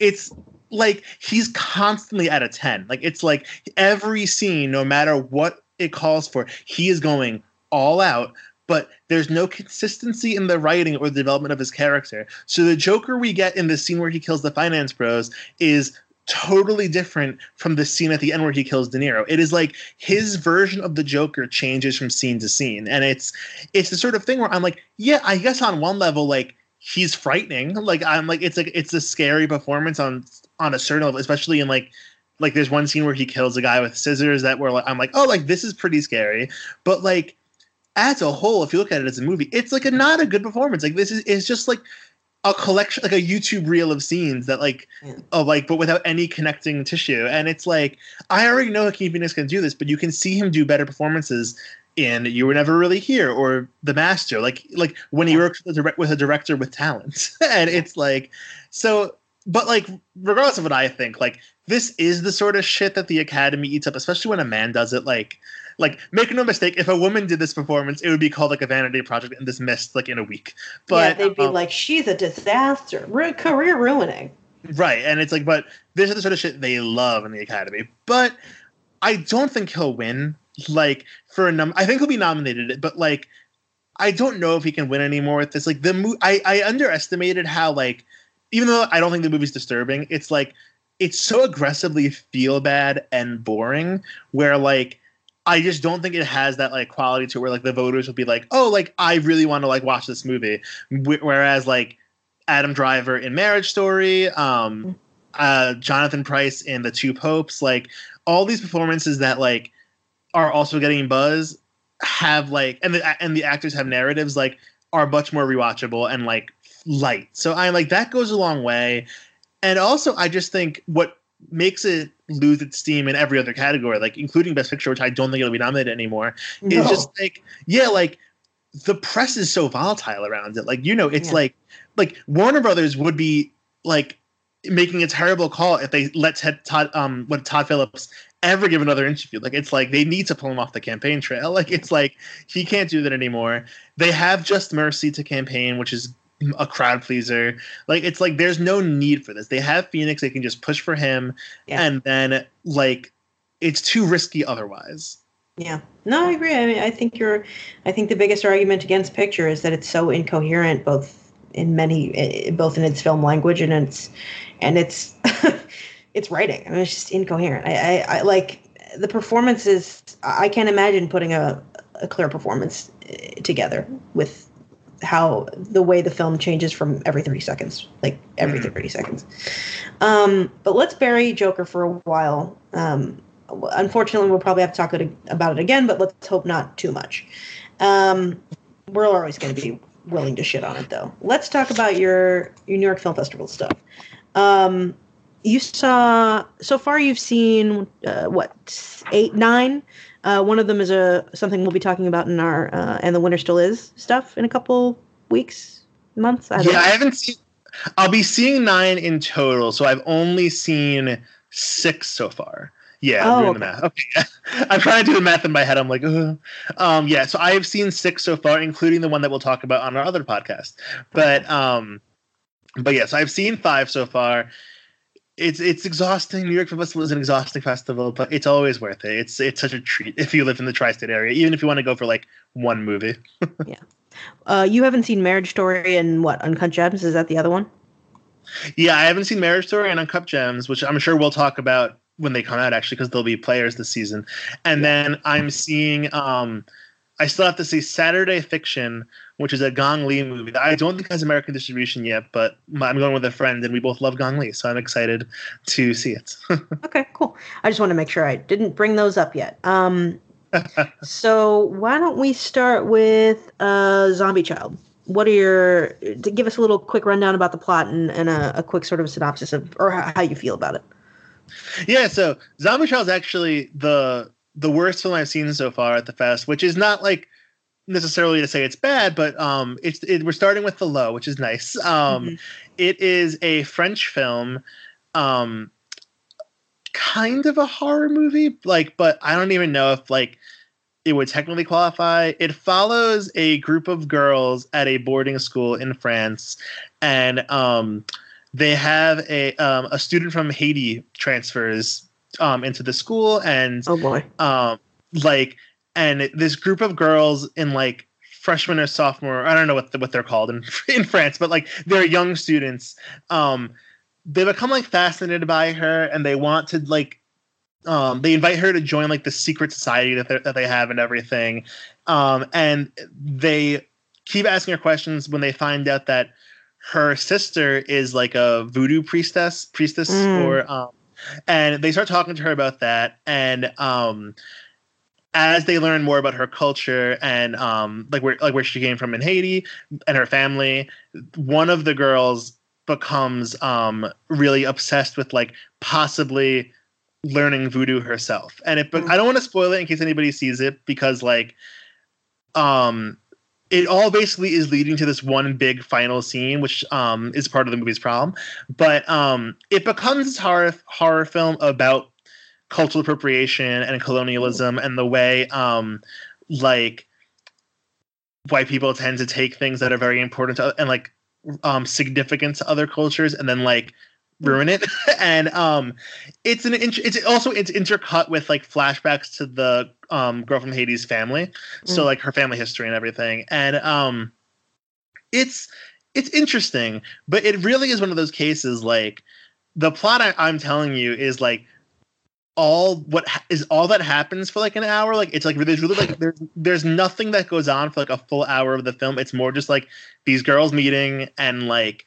it's like he's constantly at a 10 like it's like every scene no matter what it calls for he is going all out but there's no consistency in the writing or the development of his character. So the Joker we get in the scene where he kills the finance bros is totally different from the scene at the end where he kills De Niro. It is like his version of the Joker changes from scene to scene, and it's it's the sort of thing where I'm like, yeah, I guess on one level, like he's frightening. Like I'm like it's like it's a scary performance on on a certain level, especially in like like there's one scene where he kills a guy with scissors that where like, I'm like, oh, like this is pretty scary, but like as a whole, if you look at it as a movie, it's like a not a good performance. Like this is it's just like a collection, like a YouTube reel of scenes that like, yeah. oh, like, but without any connecting tissue. And it's like I already know Joaquin Phoenix can do this, but you can see him do better performances in You Were Never Really Here or The Master, like like when he works with a, direct, with a director with talent. and it's like so. But like, regardless of what I think, like this is the sort of shit that the Academy eats up, especially when a man does it. Like like make no mistake if a woman did this performance it would be called like a vanity project and dismissed like in a week. But yeah, they'd be um, like she's a disaster career ruining. Right and it's like but this is the sort of shit they love in the academy. But i don't think he'll win like for a number i think he'll be nominated but like i don't know if he can win anymore with this. Like the mo- I, I underestimated how like even though i don't think the movie's disturbing it's like it's so aggressively feel bad and boring where like I just don't think it has that like quality to where like the voters will be like, oh, like I really want to like watch this movie. Whereas like Adam Driver in Marriage Story, um, mm. uh, Jonathan Pryce in The Two Popes, like all these performances that like are also getting buzz have like and the and the actors have narratives like are much more rewatchable and like light. So I like that goes a long way. And also I just think what makes it lose its steam in every other category, like including Best Picture, which I don't think it'll be nominated anymore. No. It's just like, yeah, like the press is so volatile around it. Like, you know, it's yeah. like like Warner Brothers would be like making a terrible call if they let Ted, Todd um what Todd Phillips ever give another interview. Like it's like they need to pull him off the campaign trail. Like it's like he can't do that anymore. They have Just Mercy to campaign, which is a crowd pleaser. Like it's like there's no need for this. They have Phoenix, they can just push for him, yeah. and then like it's too risky otherwise. Yeah, no, I agree. I mean, I think you're. I think the biggest argument against Picture is that it's so incoherent, both in many, eh, both in its film language and its, and its, its writing. I mean, it's just incoherent. I, I, I like the performances. I can't imagine putting a, a clear performance eh, together with how the way the film changes from every 30 seconds like every mm. 30 seconds. Um, but let's bury joker for a while. Um, unfortunately we'll probably have to talk about it again but let's hope not too much. Um, we're always going to be willing to shit on it though. Let's talk about your your new york film festival stuff. Um, you saw so far you've seen uh, what eight nine uh, one of them is a something we'll be talking about in our uh, and the winter still is stuff in a couple weeks, months. I yeah, know. I haven't seen I'll be seeing nine in total, so I've only seen six so far. Yeah, Oh, I'm doing okay. the math. Okay, yeah. I'm trying to do the math in my head. I'm like, Ugh. um, yeah. So I have seen six so far, including the one that we'll talk about on our other podcast. But um, but yes, I've seen five so far. It's it's exhausting. New York Film Festival is an exhausting festival, but it's always worth it. It's it's such a treat if you live in the tri-state area, even if you want to go for like one movie. Yeah, uh, you haven't seen Marriage Story and what Uncut Gems? Is that the other one? Yeah, I haven't seen Marriage Story and Uncut Gems, which I'm sure we'll talk about when they come out actually, because they'll be players this season. And then I'm seeing um I still have to see Saturday Fiction, which is a Gong Li movie that I don't think has American distribution yet, but I'm going with a friend and we both love Gong Li, so I'm excited to see it. Okay, cool. I just want to make sure I didn't bring those up yet. Um, so why don't we start with uh, Zombie Child? What are your to give us a little quick rundown about the plot and, and a, a quick sort of synopsis of or how, how you feel about it? yeah, so Zombie Child is actually the the worst film I've seen so far at the fest, which is not like necessarily to say it's bad, but um, it's it, we're starting with the low, which is nice. Um, Mhm. it is a French film, um, kind of a horror movie, like, but I don't even know if like it would technically qualify. It follows a group of girls at a boarding school in France, and um, they have a um, a student from Haiti transfers um, into the school, and Oh boy. um like and this group of girls in like freshman or sophomore i don't know what the, what they're called in in france but like they're young students um they become like fascinated by her and they want to like um they invite her to join like the secret society that, they that they have and everything um and they keep asking her questions when they find out that her sister is like a voodoo priestess priestess Mm. or um and they start talking to her about that and um as they learn more about her culture and um like where like where she came from in Haiti and her family one of the girls becomes um really obsessed with like possibly learning voodoo herself. And it I don't want to spoil it in case anybody sees it because like um it all basically is leading to this one big final scene which um is part of the movie's problem. But um it becomes this horror horror film about cultural appropriation and colonialism and the way um like white people tend to take things that are very important to, and like um significant to other cultures and then like ruin it. And um it's an int- it's also it's intercut with like flashbacks to the um girl from Haiti's family. So Mm. like her family history and everything. And um it's it's interesting but it really is one of those cases like the plot I, i'm telling you is like all what ha- is all that happens for like an hour like it's like there's really like there's there's nothing that goes on for like a full hour of the film. It's more just like these girls meeting and like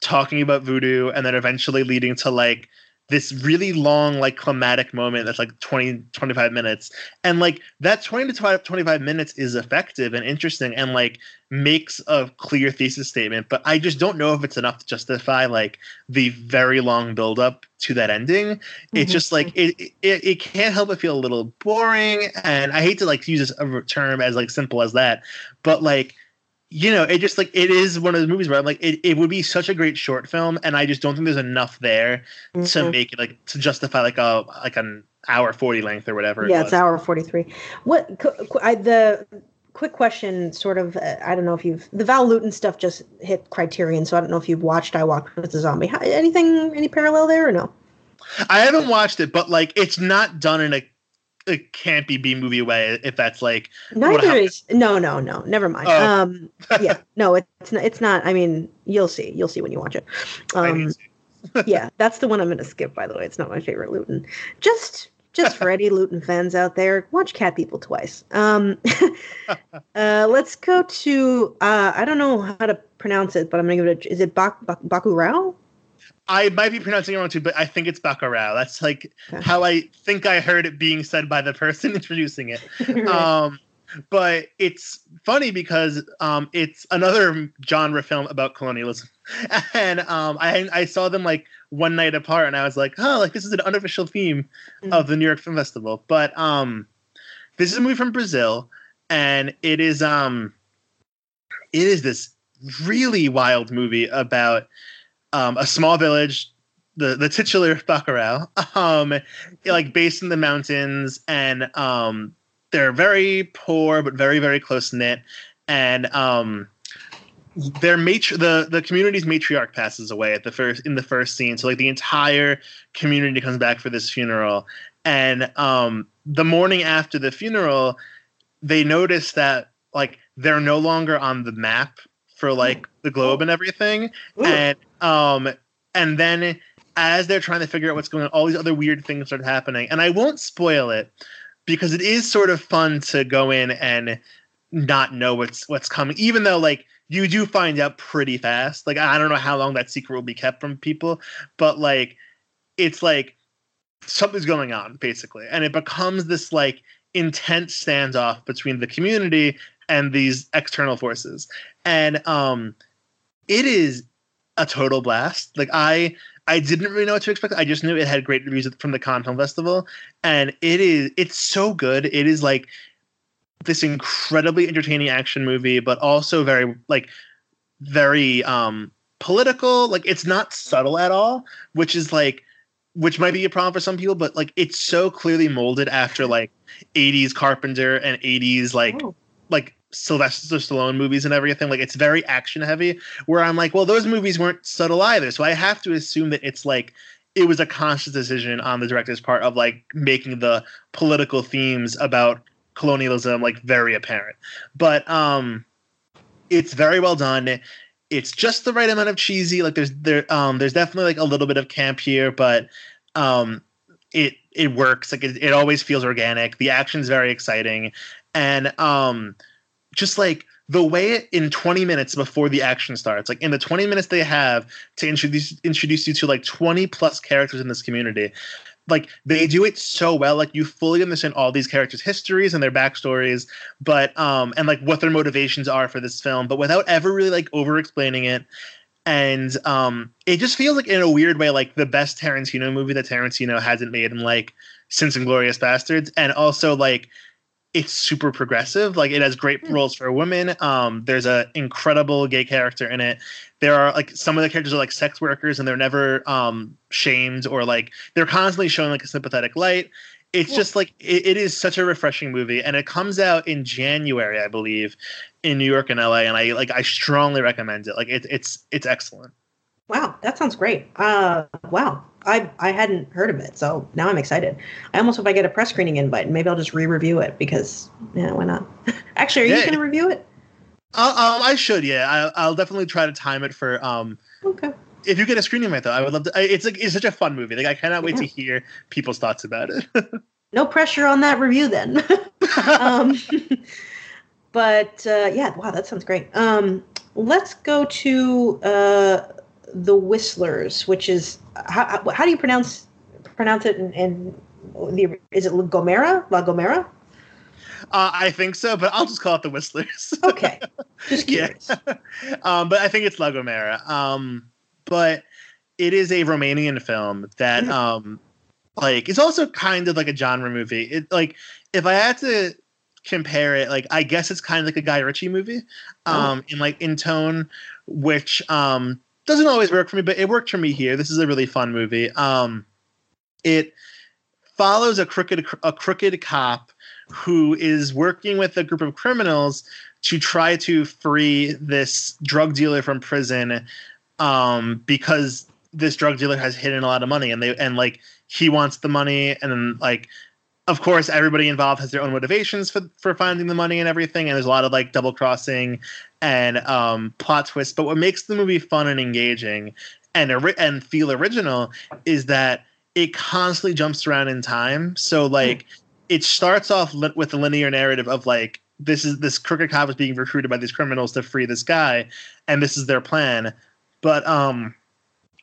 talking about voodoo and then eventually leading to like this really long like climatic moment that's like 20 25 minutes. And like that 20 to 25 25 minutes is effective and interesting and like makes a clear thesis statement but i just don't know if it's enough to justify like the very long build up to that ending it's Mhm. just like it, it it can't help but feel a little boring and i hate to like use this a term as like simple as that but like you know it just like it is one of those movies where i'm like it, it would be such a great short film and i just don't think there's enough there to Mhm. make it like to justify like a like an hour 40 length or whatever it yeah, was. it's hour 43. What qu- qu- I, the quick question sort of uh, I don't know if you've the Val Lewton stuff just hit criterion so I don't know if you've watched I Walked with the Zombie. How, anything any parallel there or no? i haven't watched it but like it's not done in a a campy b movie way if that's like Neither is no no no never mind. Oh. Um yeah, no it's not it's not I mean you'll see. You'll see when you watch it. Um yeah, that's the one I'm going to skip. By the way, it's not my favorite Luton. Just, just for any Lewton fans out there, watch Cat People twice. Um, uh, let's go to uh, I don't know how to pronounce it, but I'm to give it. A, is it Bak, Bak, Bacurau? I might be pronouncing it wrong too, but I think it's Bacurau. That's like Okay. how I think I heard it being said by the person introducing it. Right. Um, but it's funny because um, it's another genre film about colonialism, and um, I I saw them like one night apart, and I was like, oh, like this is an unofficial theme of the New York Film Festival. But um, this is a movie from Brazil, and it is um, it is this really wild movie about um, a small village, the the titular Bacurau, um, like based in the mountains, and um, they're very poor but very very close knit, and um, their matri- the the community's matriarch passes away at the first in the first scene. So like the entire community comes back for this funeral, and um, the morning after the funeral, they notice that like they're no longer on the map for like the globe and everything, Ooh. and um, and then as they're trying to figure out what's going on, all these other weird things start happening, and I won't spoil it because it is sort of fun to go in and not know what's what's coming, even though like you do find out pretty fast. Like I don't know how long that secret will be kept from people, but like it's like something's going on basically, and it becomes this like intense standoff between the community and these external forces, and um, it is a total blast. Like I. I didn't really know what to expect. I just knew it had great reviews from the Cannes Film Festival, and it is it's so good. It is like this incredibly entertaining action movie, but also very like very um political. Like it's not subtle at all, which is like which might be a problem for some people, but like it's so clearly molded after like 80s Carpenter and 80s like Oh. like Sylvester Stallone movies and everything. Like it's very action heavy. Where I'm like, well, those movies weren't subtle either, so I have to assume that it's like it was a conscious decision on the director's part of like making the political themes about colonialism like very apparent. But um, it's very well done. It's just the right amount of cheesy. Like there's there um there's definitely like a little bit of camp here, but um it it works. Like it, it always feels organic. The action's very exciting, and um just like the way it in 20 minutes before the action starts like in the 20 minutes they have to introduce introduce you to like 20 plus characters in this community like they do it so well like you fully understand all these characters histories and their backstories but um and like what their motivations are for this film but without ever really like over explaining it and um it just feels like in a weird way like the best tarantino movie that tarantino hasn't made in like since Inglourious Basterds and also like it's super progressive. Like it has great Hmm. roles for women. Um, there's a incredible gay character in it. There are like some of the characters are like sex workers and they're never um shamed or like they're constantly showing like a sympathetic light. It's Yeah. just like it, it is such a refreshing movie, and it comes out in January, I believe, in New York and LA. And I like I strongly recommend it. Like it, it's it's excellent. Wow, that sounds great. Uh, wow, I I hadn't heard of it, so now I'm excited. I almost hope I get a press screening invite, and maybe I'll just re-review it because yeah, why not? Actually, are you going to review it? Uh, um, I should, yeah. I, I'll definitely try to time it for um Okay. if you get a screening invite though, I would love to. I- It's like it's such a fun movie. Like I cannot wait to hear people's thoughts about it. No pressure on that review then. um, but uh, yeah, wow, that sounds great. Um, let's go to uh, the Whistlers, which is how, how, do you pronounce pronounce it? In, in the is it La Gomera? La Gomera? Uh, I think so, but I'll just call it the Whistlers. Okay, just yeah. curious. um, but I think it's La Gomera. Um, but it is a Romanian film that, Mhm. um, like, it's also kind of like a genre movie. It like if I had to compare it, like, I guess it's kind of like a Guy Ritchie movie, um, in like in tone, which um doesn't always work for me, but it worked for me here. This is a really fun movie. Um, it follows a crooked a crooked cop who is working with a group of criminals to try to free this drug dealer from prison um, because this drug dealer has hidden a lot of money and they and like he wants the money and then like of course everybody involved has their own motivations for for finding the money and everything and there's a lot of like double crossing and um, plot twists but what makes the movie fun and engaging and and feel original is that it constantly jumps around in time. So like it starts off li- with a linear narrative of like this is this crooked cop is being recruited by these criminals to free this guy and this is their plan. But um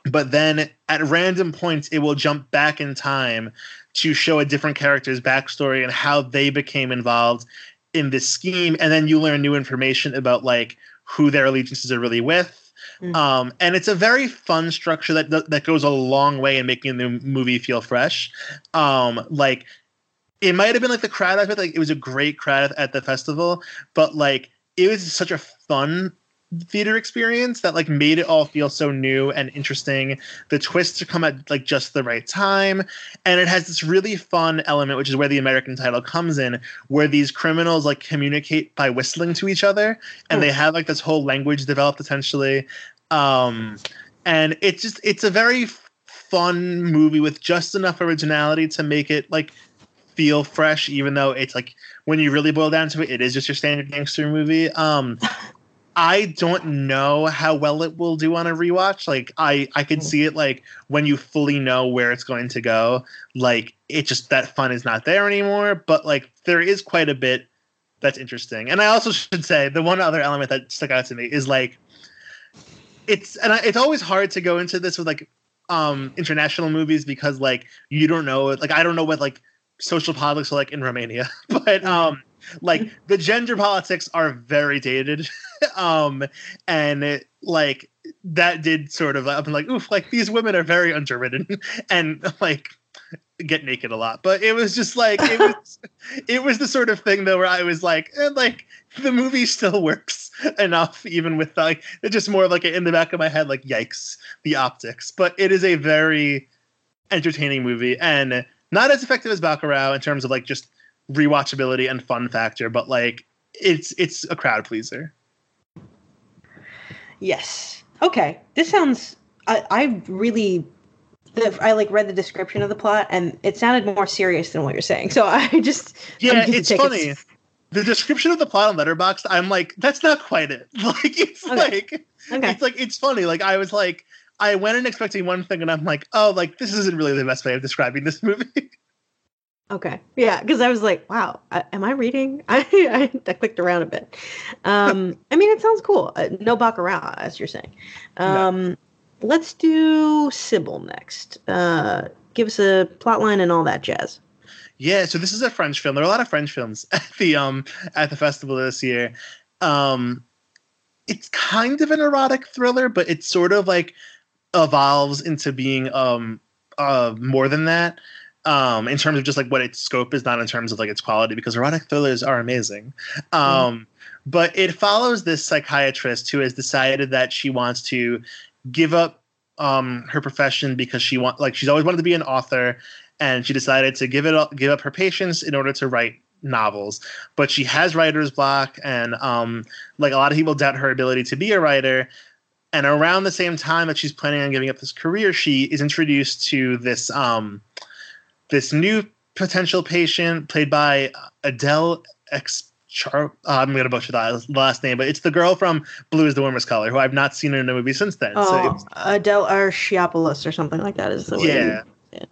but then at random points it will jump back in time to show a different character's backstory and how they became involved in this scheme and then you learn new information about like who their allegiances are really with Mm. um, and it's a very fun structure that that goes a long way in making the movie feel fresh um, like it might have been like the crowd of it like it was a great crowd at the festival but like it was such a fun theater experience that like made it all feel so new and interesting. The twists come at like just the right time, and it has this really fun element, which is where the American title comes in, where these criminals like communicate by whistling to each other, and they have like this whole language developed essentially. Um, and it's just it's a very fun movie with just enough originality to make it like feel fresh, even though it's like when you really boil down to it, it is just your standard gangster movie. Um, I don't know how well it will do on a rewatch. Like I, I could see it like when you fully know where it's going to go. Like it just that fun is not there anymore. But like there is quite a bit that's interesting. And I also should say the one other element that stuck out to me is like it's and I, it's always hard to go into this with like um international movies because like you don't know like I don't know what like social politics are like in Romania, but um like the gender politics are very dated. Um and it, like that did sort of i'm like oof like these women are very underwritten and like get naked a lot. But it was just like it was it was the sort of thing though where i was like eh, like the movie still works enough even with like it's just more of like in the back of my head like yikes the optics. But it is a very entertaining movie and not as effective as bacurau in terms of like just rewatchability and fun factor but like it's it's a crowd pleaser Yes. Okay. This sounds. I, I really. The, I like read the description of the plot, and it sounded more serious than what you're saying. So I just. yeah it's funny the description of the plot on letterboxd i'm like that's not quite it like it's Okay. like Okay. it's like it's funny like i was like i went in expecting one thing and i'm like oh like this isn't really the best way of describing this movie Okay. Yeah, because I was like, wow, I, am I reading? I, I I clicked around a bit. Um, I mean, it sounds cool. Uh, no Bacurau, as you're saying. Um, let's do Sybil next. Uh, give us a plot line and all that jazz. Yeah, so this is a French film. There are a lot of French films at the um at the festival this year. Um it's kind of an erotic thriller, but it sort of like evolves into being um uh more than that. Um in terms of just like what its scope is, not in terms of like its quality, because erotic thrillers are amazing. Um but it follows this psychiatrist who has decided that she wants to give up um her profession because she want like she's always wanted to be an author and she decided to give it up, give up her patience in order to write novels. But she has writer's block, and um, like a lot of people doubt her ability to be a writer. And around the same time that she's planning on giving up this career, she is introduced to this um, this new potential patient played by Adele X. Char- uh, I'm gonna butcher that last name, but it's the girl from Blue is the Warmest Color, who I've not seen in a movie since then. so Oh, it's- Adele Archiopoulos or something like that is the way. yeah Yeah.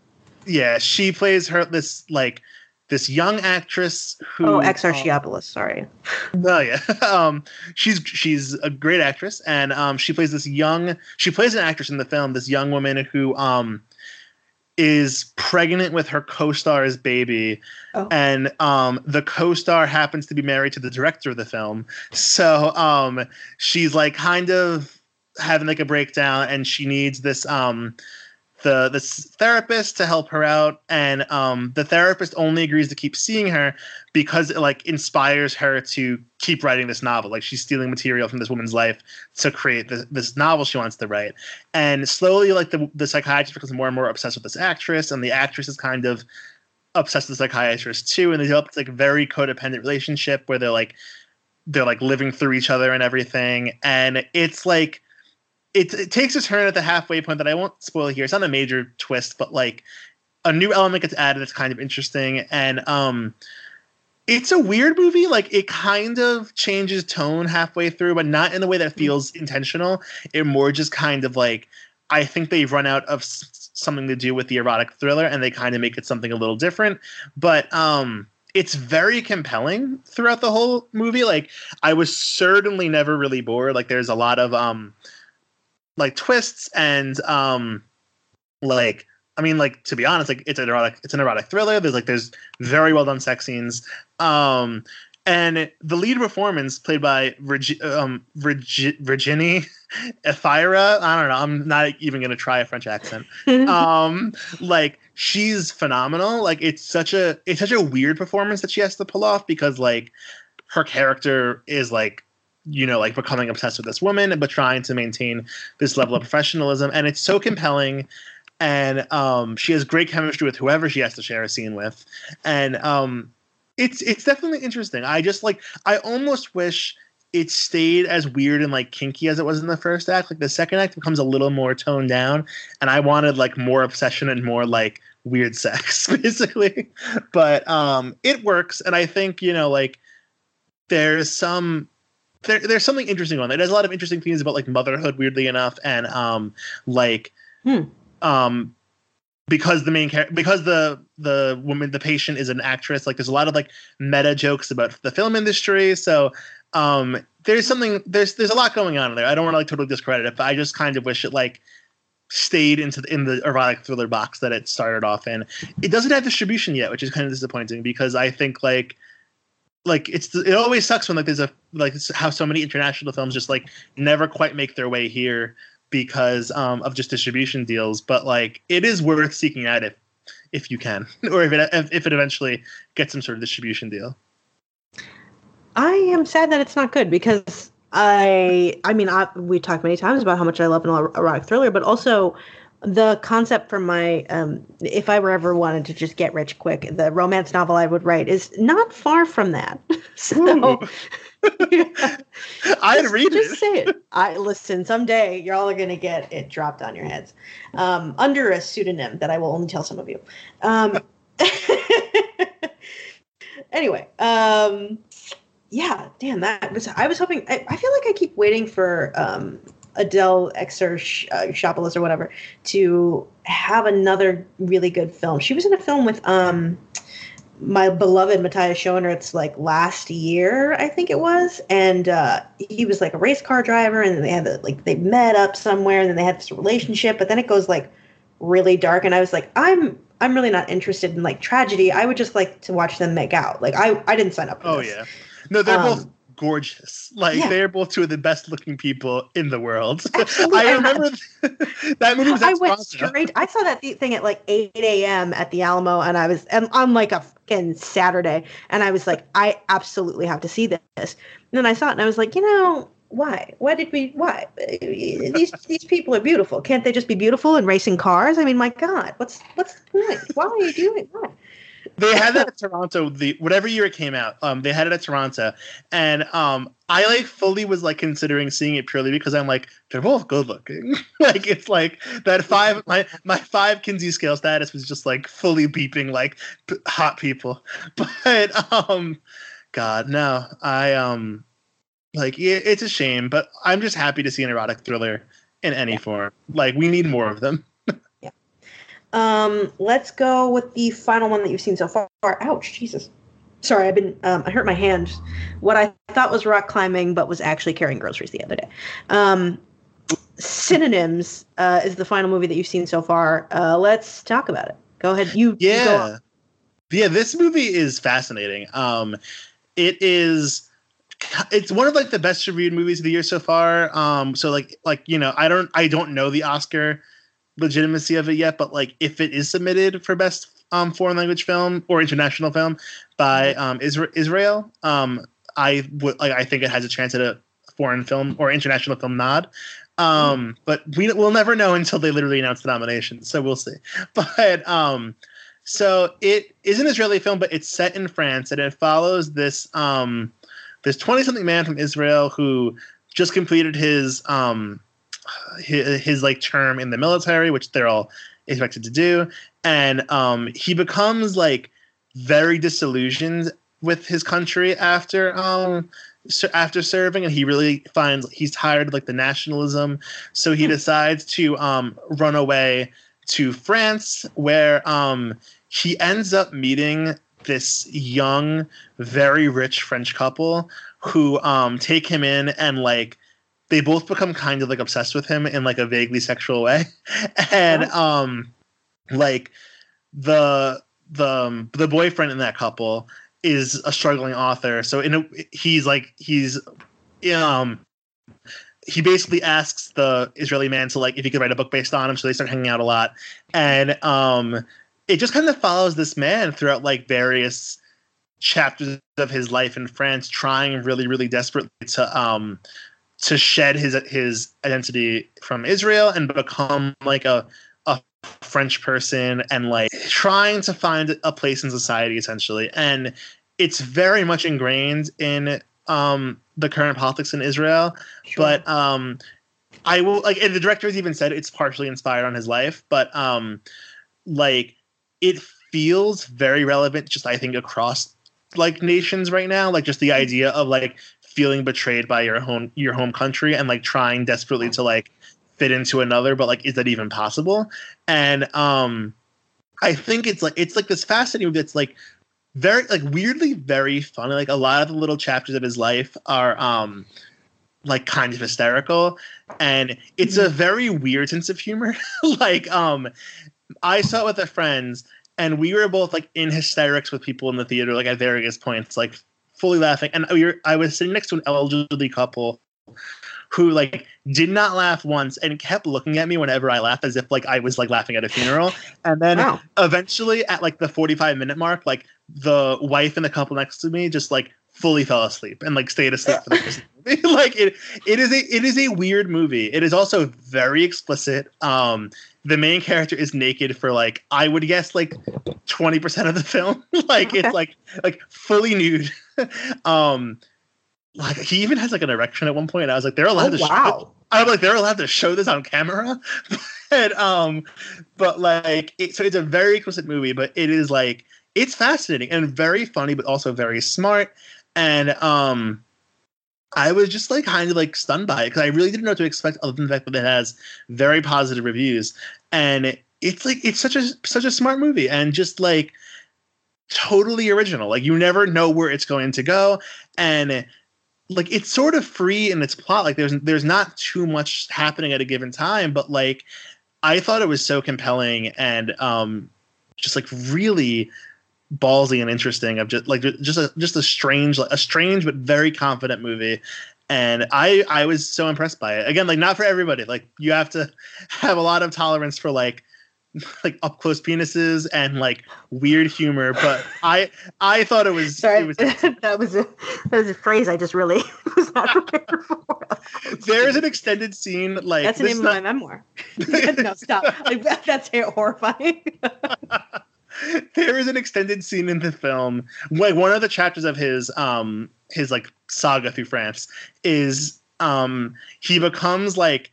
yeah she plays her this like this young actress who Oh, Exarchopoulos. Sorry. oh yeah um she's she's a great actress and um she plays this young she plays an actress in the film this young woman who um is pregnant with her co-star's baby Oh. and um the co-star happens to be married to the director of the film so um she's like kind of having like a breakdown and she needs this um the this therapist to help her out and um the therapist only agrees to keep seeing her because it like inspires her to keep writing this novel. Like she's stealing material from this woman's life to create this, this novel she wants to write. And slowly like the, the psychiatrist becomes more and more obsessed with this actress and the actress is kind of obsessed with the psychiatrist too and they develop this like very codependent relationship where they're like they're like living through each other and everything. And it's like it, it takes a turn at the halfway point that i won't spoil here. It's not a major twist but like a new element gets added that's kind of interesting and um it's a weird movie. Like it kind of changes tone halfway through but not in the way that feels intentional. It more just kind of like i think they've run out of s- something to do with the erotic thriller and they kind of make it something a little different. But um it's very compelling throughout the whole movie. Like i was certainly never really bored. Like there's a lot of um like twists and um like I mean, like to be honest, like it's an erotic, it's an erotic thriller. There's like there's very well done sex scenes, um, and the lead performance played by Reg- um, Reg- Virginie Efira. I don't know. I'm not even gonna try a French accent. um, like she's phenomenal. Like it's such a it's such a weird performance that she has to pull off because like her character is like you know, like becoming obsessed with this woman, but trying to maintain this level of professionalism. And it's so compelling. And um, she has great chemistry with whoever she has to share a scene with. And um, it's it's definitely interesting. I just like I almost wish it stayed as weird and like kinky as it was in the first act. Like the second act becomes a little more toned down, and I wanted like more obsession and more like weird sex, basically. But um, it works, and I think you know like there's some there, there's something interesting on there. There's a lot of interesting things about like motherhood, weirdly enough, and um like Hmm. um because the main character because the the woman the patient is an actress like there's a lot of like meta jokes about the film industry so um there's something there's there's a lot going on in there i don't want to like totally discredit it but i just kind of wish it like stayed into the, in the erotic thriller box that it started off in it doesn't have distribution yet which is kind of disappointing because i think like like it's it always sucks when like there's a like how so many international films just like never quite make their way here because um, of just distribution deals. But like it is worth seeking out if if you can, or if it if, it eventually gets some sort of distribution deal. I am sad that it's not good because I I mean I, we talked many times about how much I love an erotic thriller, but also the concept for my um, if I were ever wanted to just get rich quick, the romance novel I would write is not far from that. so I'd read just it. say it. I listen. Someday y'all are gonna get it dropped on your heads um, under a pseudonym that I will only tell some of you. Um, anyway, um, yeah, damn that was. I was hoping. I, I feel like I keep waiting for um, Adele Exer Sh- uh, Shopolis or whatever to have another really good film. She was in a film with um, my beloved Matthias Schoenaerts like last year, I think it was, and uh, he was like a race car driver, and they had the, like they met up somewhere, and then they had this relationship, but then it goes like really dark, and I was like, I'm I'm really not interested in like tragedy. I would just like to watch them make out. Like I I didn't sign up. For Oh this. yeah, no, they're Um, both gorgeous. Like yeah. they're both two of the best looking people in the world. Absolutely. I remember that movie was I went straight. I saw that thing at like 8 a.m. at the Alamo, and I was and on like a fucking Saturday, and I was like, I absolutely have to see this. And then I saw it, and I was like, you know, why? Why did we? Why these these people are beautiful? Can't they just be beautiful and racing cars? I mean, my God, what's what's the point? Why are you doing that? They had that at Toronto. The whatever year it came out, um, they had it at Toronto, and um, I like fully was like considering seeing it purely because I'm like they're both good looking. like it's like that five my my five Kinsey scale status was just like fully beeping like p- hot people, but um, God no, I um, like it, it's a shame, but I'm just happy to see an erotic thriller in any form. Like we need more of them. Um, let's go with the final one that you've seen so far. Ouch, Jesus. Sorry, I've been um, I hurt my hand. What I thought was rock climbing, but was actually carrying groceries the other day. Um, Synonyms uh, is the final movie that you've seen so far. Uh, let's talk about it. Go ahead. You you go yeah yeah this movie is fascinating um it is it's one of like the best reviewed movies of the year so far um so like like you know i don't i don't know the oscar legitimacy of it yet but like if it is submitted for best um foreign language film or international film by um Isra- israel um i would like i think it has a chance at a foreign film or international film nod. Um but we will never know until they literally announce the nomination so we'll see. But um so it is an Israeli film, but it's set in France, and it follows this um, this twenty something man from Israel who just completed his um, his, his like term in the military, which they're all expected to do, and um, he becomes like very disillusioned with his country after um ser- after serving. And he really finds he's tired of like the nationalism. So he Hmm. decides to um run away to France, where um, he ends up meeting this young, very rich French couple who um, take him in and like they both become kind of like obsessed with him in like a vaguely sexual way, and um, like the the um, the boyfriend in that couple is a struggling author, so in a, he's like he's um he basically asks the Israeli man to like if he could write a book based on him, so they start hanging out a lot, and um, it just kind of follows this man throughout like various chapters of his life in France, trying really, really desperately to um to shed his his identity from Israel and become like a a French person and like trying to find a place in society essentially. And it's very much ingrained in um the current politics in Israel. Sure. But um I will like and the director has even said it's partially inspired on his life, but um like it feels very relevant just I think across like nations right now like just the idea of like feeling betrayed by your home your home country and like trying desperately to like fit into another but like is that even possible? And um i think it's like it's like this fascinating movie that's like very like weirdly very funny. Like a lot of the little chapters of his life are um like kind of hysterical. And it's a mm-hmm. very weird sense of humor. Like um i saw it with a friends and we were both like in hysterics with people in the theater, like at various points, like fully laughing. And I was sitting next to an elderly couple who like did not laugh once and kept looking at me whenever I laughed as if like I was like laughing at a funeral. And then wow. eventually at like the 45 minute mark, like the wife and the couple next to me just like fully fell asleep and like stayed asleep for the rest of the movie. like it it is a it is a weird movie. It is also very explicit. Um the main character is naked for like I would guess like 20% of the film. like okay. it's like like fully nude. um like he even has like an erection at one point. I was like, they're allowed oh, to wow. show I'm like, they're allowed to show this on camera. but um but like it, so it's a very explicit movie, but it is like it's fascinating and very funny, but also very smart. And um I was just like kind of like stunned by it because I really didn't know what to expect other than the fact that it has very positive reviews. And it's like it's such a such a smart movie and just like totally original. Like you never know where it's going to go. And like it's sort of free in its plot. Like there's there's not too much happening at a given time, but like I thought it was so compelling and um just like really ballsy and interesting of just like just a just a strange like a strange but very confident movie and i i was so impressed by it again like not for everybody like you have to have a lot of tolerance for like like up close penises and like weird humor but i i thought it was Sorry, it was that was a that was a phrase i just really was not prepared for. There's an extended scene like that's the name not... of my memoir. No stop. Like, that's horrifying. There is an extended scene in the film like one of the chapters of his um his like saga through france is um he becomes like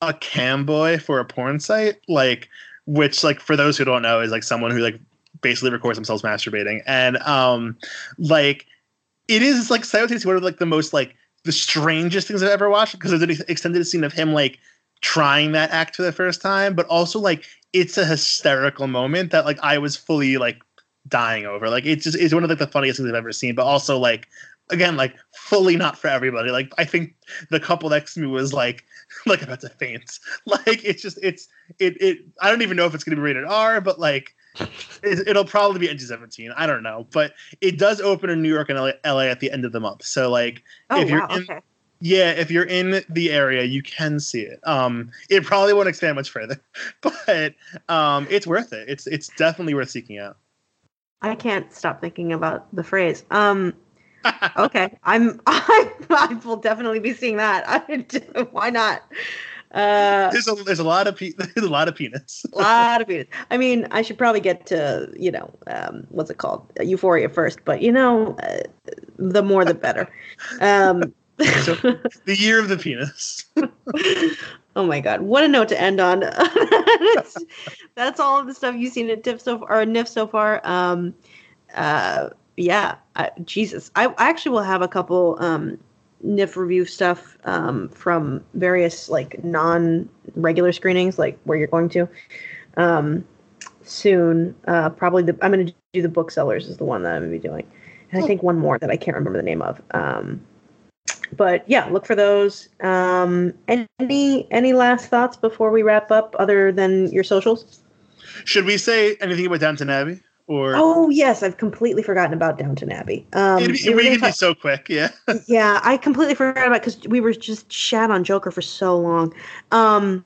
a cam boy for a porn site like which like for those who don't know is like someone who like basically records themselves masturbating and um like it is like simultaneously one of like the most like the strangest things I've ever watched because there's an extended scene of him like trying that act for the first time, but also like it's a hysterical moment that like I was fully like dying over. Like it's just it's one of like the funniest things I've ever seen, but also like again like fully not for everybody. Like I think the couple next to me was like like about to faint. Like it's just it's it it I don't even know if it's gonna be rated R, but like it, will probably be NC-17. I don't know, but it does open in New York and LA, LA at the end of the month. So like oh, if you're in, okay. Yeah, if you're in the area, you can see it. Um, it probably won't expand much further, but um, it's worth it. It's it's definitely worth seeking out. I can't stop thinking about the phrase. Um, okay, I'm I, I will definitely be seeing that. I, why not? Uh, there's a there's a lot of pe- there's a lot of penis. a lot of penis. I mean, I should probably get to you know um, what's it called Euphoria first, but you know, uh, the more the better. Um, so, the year of the penis. oh my god, what a note to end on. that's, that's all of the stuff you've seen at TIFF so far, or NYFF so far. Um, uh, yeah, I, Jesus, I, I, actually will have a couple um, NYFF review stuff um, from various like non-regular screenings, like where you're going to um, soon. Uh, probably the I'm going to do the booksellers is the one that I'm going to be doing, and I think one more that I can't remember the name of. Um, but yeah, look for those. Um, any any last thoughts before we wrap up, other than your socials? Should we say anything about Downton Abbey? Or oh yes, I've completely forgotten about Downton Abbey. Um, it, it, it can be so quick, yeah. yeah, I completely forgot about because we were just chat on Joker for so long. Um,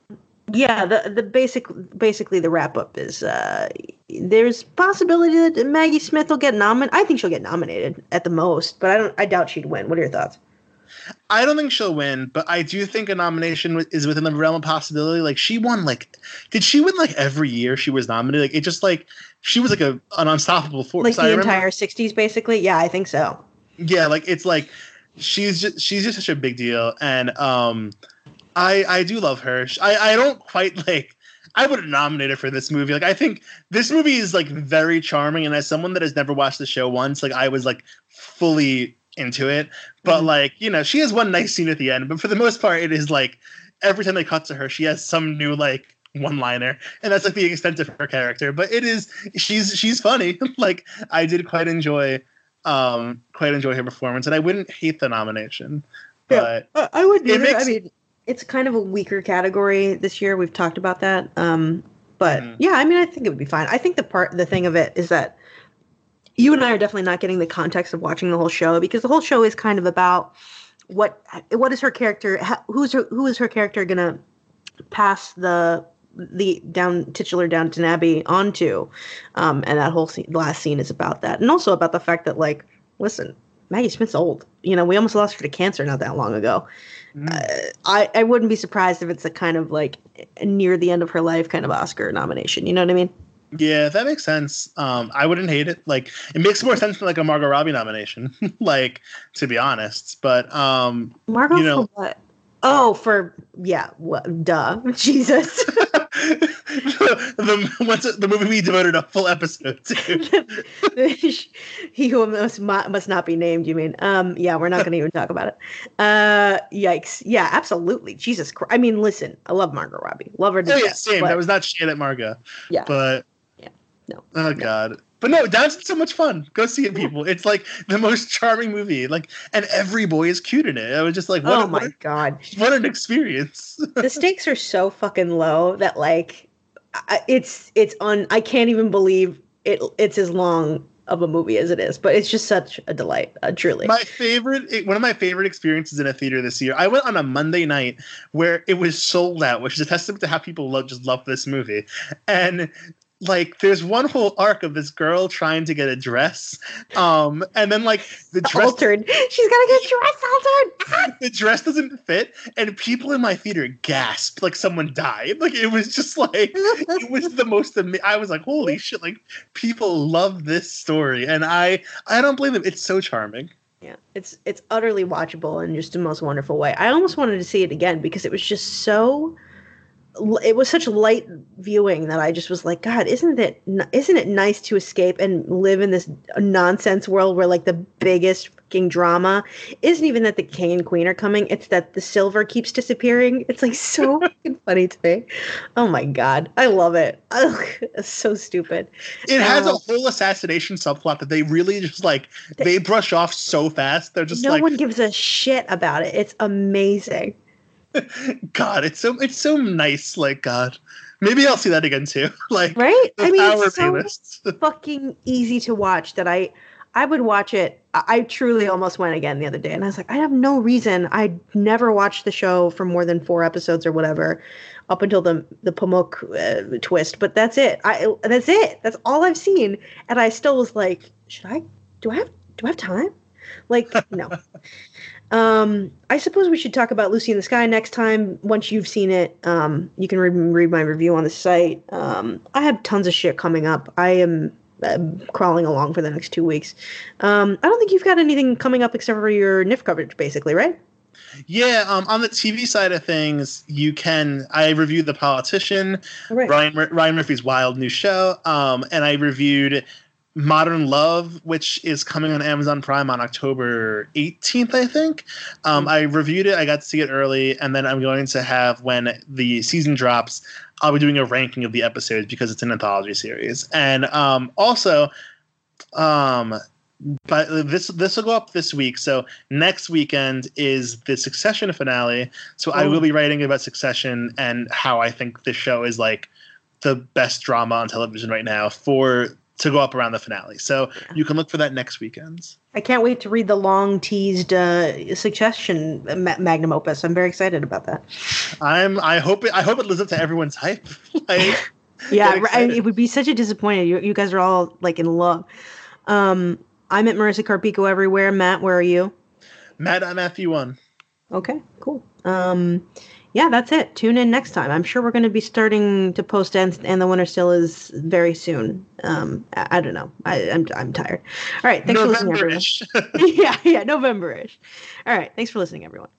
Yeah, the the basic basically the wrap up is uh, there's possibility that Maggie Smith will get nominated. I think she'll get nominated at the most, but I don't. I doubt she'd win. What are your thoughts? I don't think she'll win, but I do think a nomination is within the realm of possibility. Like she won, like did she win like every year she was nominated? Like it just like she was like a an unstoppable force. Like the entire '60s, basically. Yeah, I think so. Yeah, like it's like she's just she's just such a big deal, and um, I I do love her. I I don't quite like. I would nominate her for this movie. Like I think this movie is like very charming, and as someone that has never watched the show once, like I was like fully into it. But mm-hmm. like you know, she has one nice scene at the end, but for the most part, it is like every time they cut to her, she has some new like one liner and that's like the extent of her character but it is she's she's funny. Like i did quite enjoy um quite enjoy her performance and i wouldn't hate the nomination but yeah, i would neither, makes, i mean it's kind of a weaker category this year. We've talked about that um but mm-hmm. yeah i mean i think it would be fine. I think the part the thing of it is that you and i are definitely not getting the context of watching the whole show because the whole show is kind of about what what is her character who's her who is her character gonna pass the the down titular Downton Abbey onto, um, and that whole scene, last scene is about that, and also about the fact that like, listen, Maggie Smith's old. You know, we almost lost her to cancer not that long ago. Mm. Uh, I I wouldn't be surprised if it's a kind of like near the end of her life kind of Oscar nomination. You know what I mean? Yeah, that makes sense. Um, I wouldn't hate it. Like, it makes more sense than like a Margot Robbie nomination. like, to be honest, but um, Margot you know, for what? Oh, for yeah, what, duh, Jesus. the, what's the movie we devoted a full episode to. he who must must not be named. You mean? Um, yeah, we're not going to even talk about it. Uh, yikes! Yeah, absolutely. Jesus Christ! I mean, listen, I love Margot Robbie. Love her. Oh, yeah, same. But, that was not shade at Margot. Yeah, but yeah, no. Oh no. God. But no, Downton's so much fun. Go see it, people. It's like the most charming movie. Like, and every boy is cute in it. I was just like, what oh a, my what god, what an experience! the stakes are so fucking low that like it's it's on. I can't even believe it. It's as long of a movie as it is, but it's just such a delight. Uh, truly, my favorite. One of my favorite experiences in a theater this year. I went on a Monday night where it was sold out, which is a testament to how people love just love this movie. And like there's one whole arc of this girl trying to get a dress um and then like the dress altered. She's gonna get dress altered. The dress doesn't fit and people in my theater gasped like someone died. Like it was just like it was the most i was like holy shit like people love this story. And i i don't blame them. It's so charming. Yeah it's it's utterly watchable in just the most wonderful way. I almost wanted to see it again because it was just so it was such light viewing that I just was like, God, isn't it isn't it nice to escape and live in this nonsense world where like the biggest fucking drama isn't even that the king and queen are coming; it's that the silver keeps disappearing. It's like so funny to me. Oh my God, I love it. Ugh, it's so stupid. It has a um, whole assassination subplot that they really just like they brush off so fast. They're just no like, one gives a shit about it. It's amazing. God, it's so it's so nice. Like God, maybe I'll see that again too. like right? I mean, it's so fucking easy to watch that I I would watch it. I truly almost went again the other day, and I was like, I have no reason. I never watched the show for more than four episodes or whatever, up until the the Pamuk uh, twist. But that's it. I that's it. That's all I've seen, and I still was like, should I? Do I have? Do I have time? Like no. Um, I suppose we should talk about Lucy in the Sky next time. Once you've seen it, um, you can read, read my review on the site. Um, I have tons of shit coming up. I am uh, crawling along for the next two weeks. Um, I don't think you've got anything coming up except for your NYFF coverage, basically, right? Yeah, um, on the TV side of things, you can. I reviewed The Politician, right. Ryan Ryan Murphy's wild new show, um, and I reviewed Modern Love, which is coming on Amazon Prime on October 18th, I think. Um, mm-hmm. I reviewed it, I got to see it early, and then I'm going to have, when the season drops, I'll be doing a ranking of the episodes because it's an anthology series. And um, also, um, but this this will go up this week. So next weekend is the Succession finale. So oh. I will be writing about Succession and how I think this show is like the best drama on television right now for to go up around the finale. So Yeah. you can look for that next weekend. I can't wait to read the long teased uh, Succession ma- magnum opus. I'm very excited about that. I'm I hope it I hope it lives up to everyone's hype. like Yeah, right, I- it would be such a disappointment. You, you guys are all like in love. Um, I'm at Marissa Carpico everywhere. Matt, where are you? Matt I'm at Matthew one. Okay, cool. Um, yeah, that's it. Tune in next time. I'm sure we're going to be starting to post and, and the winter still is very soon. Um, I, I don't know. I, I'm I'm tired. All right, thanks for listening, everyone. Yeah, yeah, November-ish. All right, thanks for listening, everyone.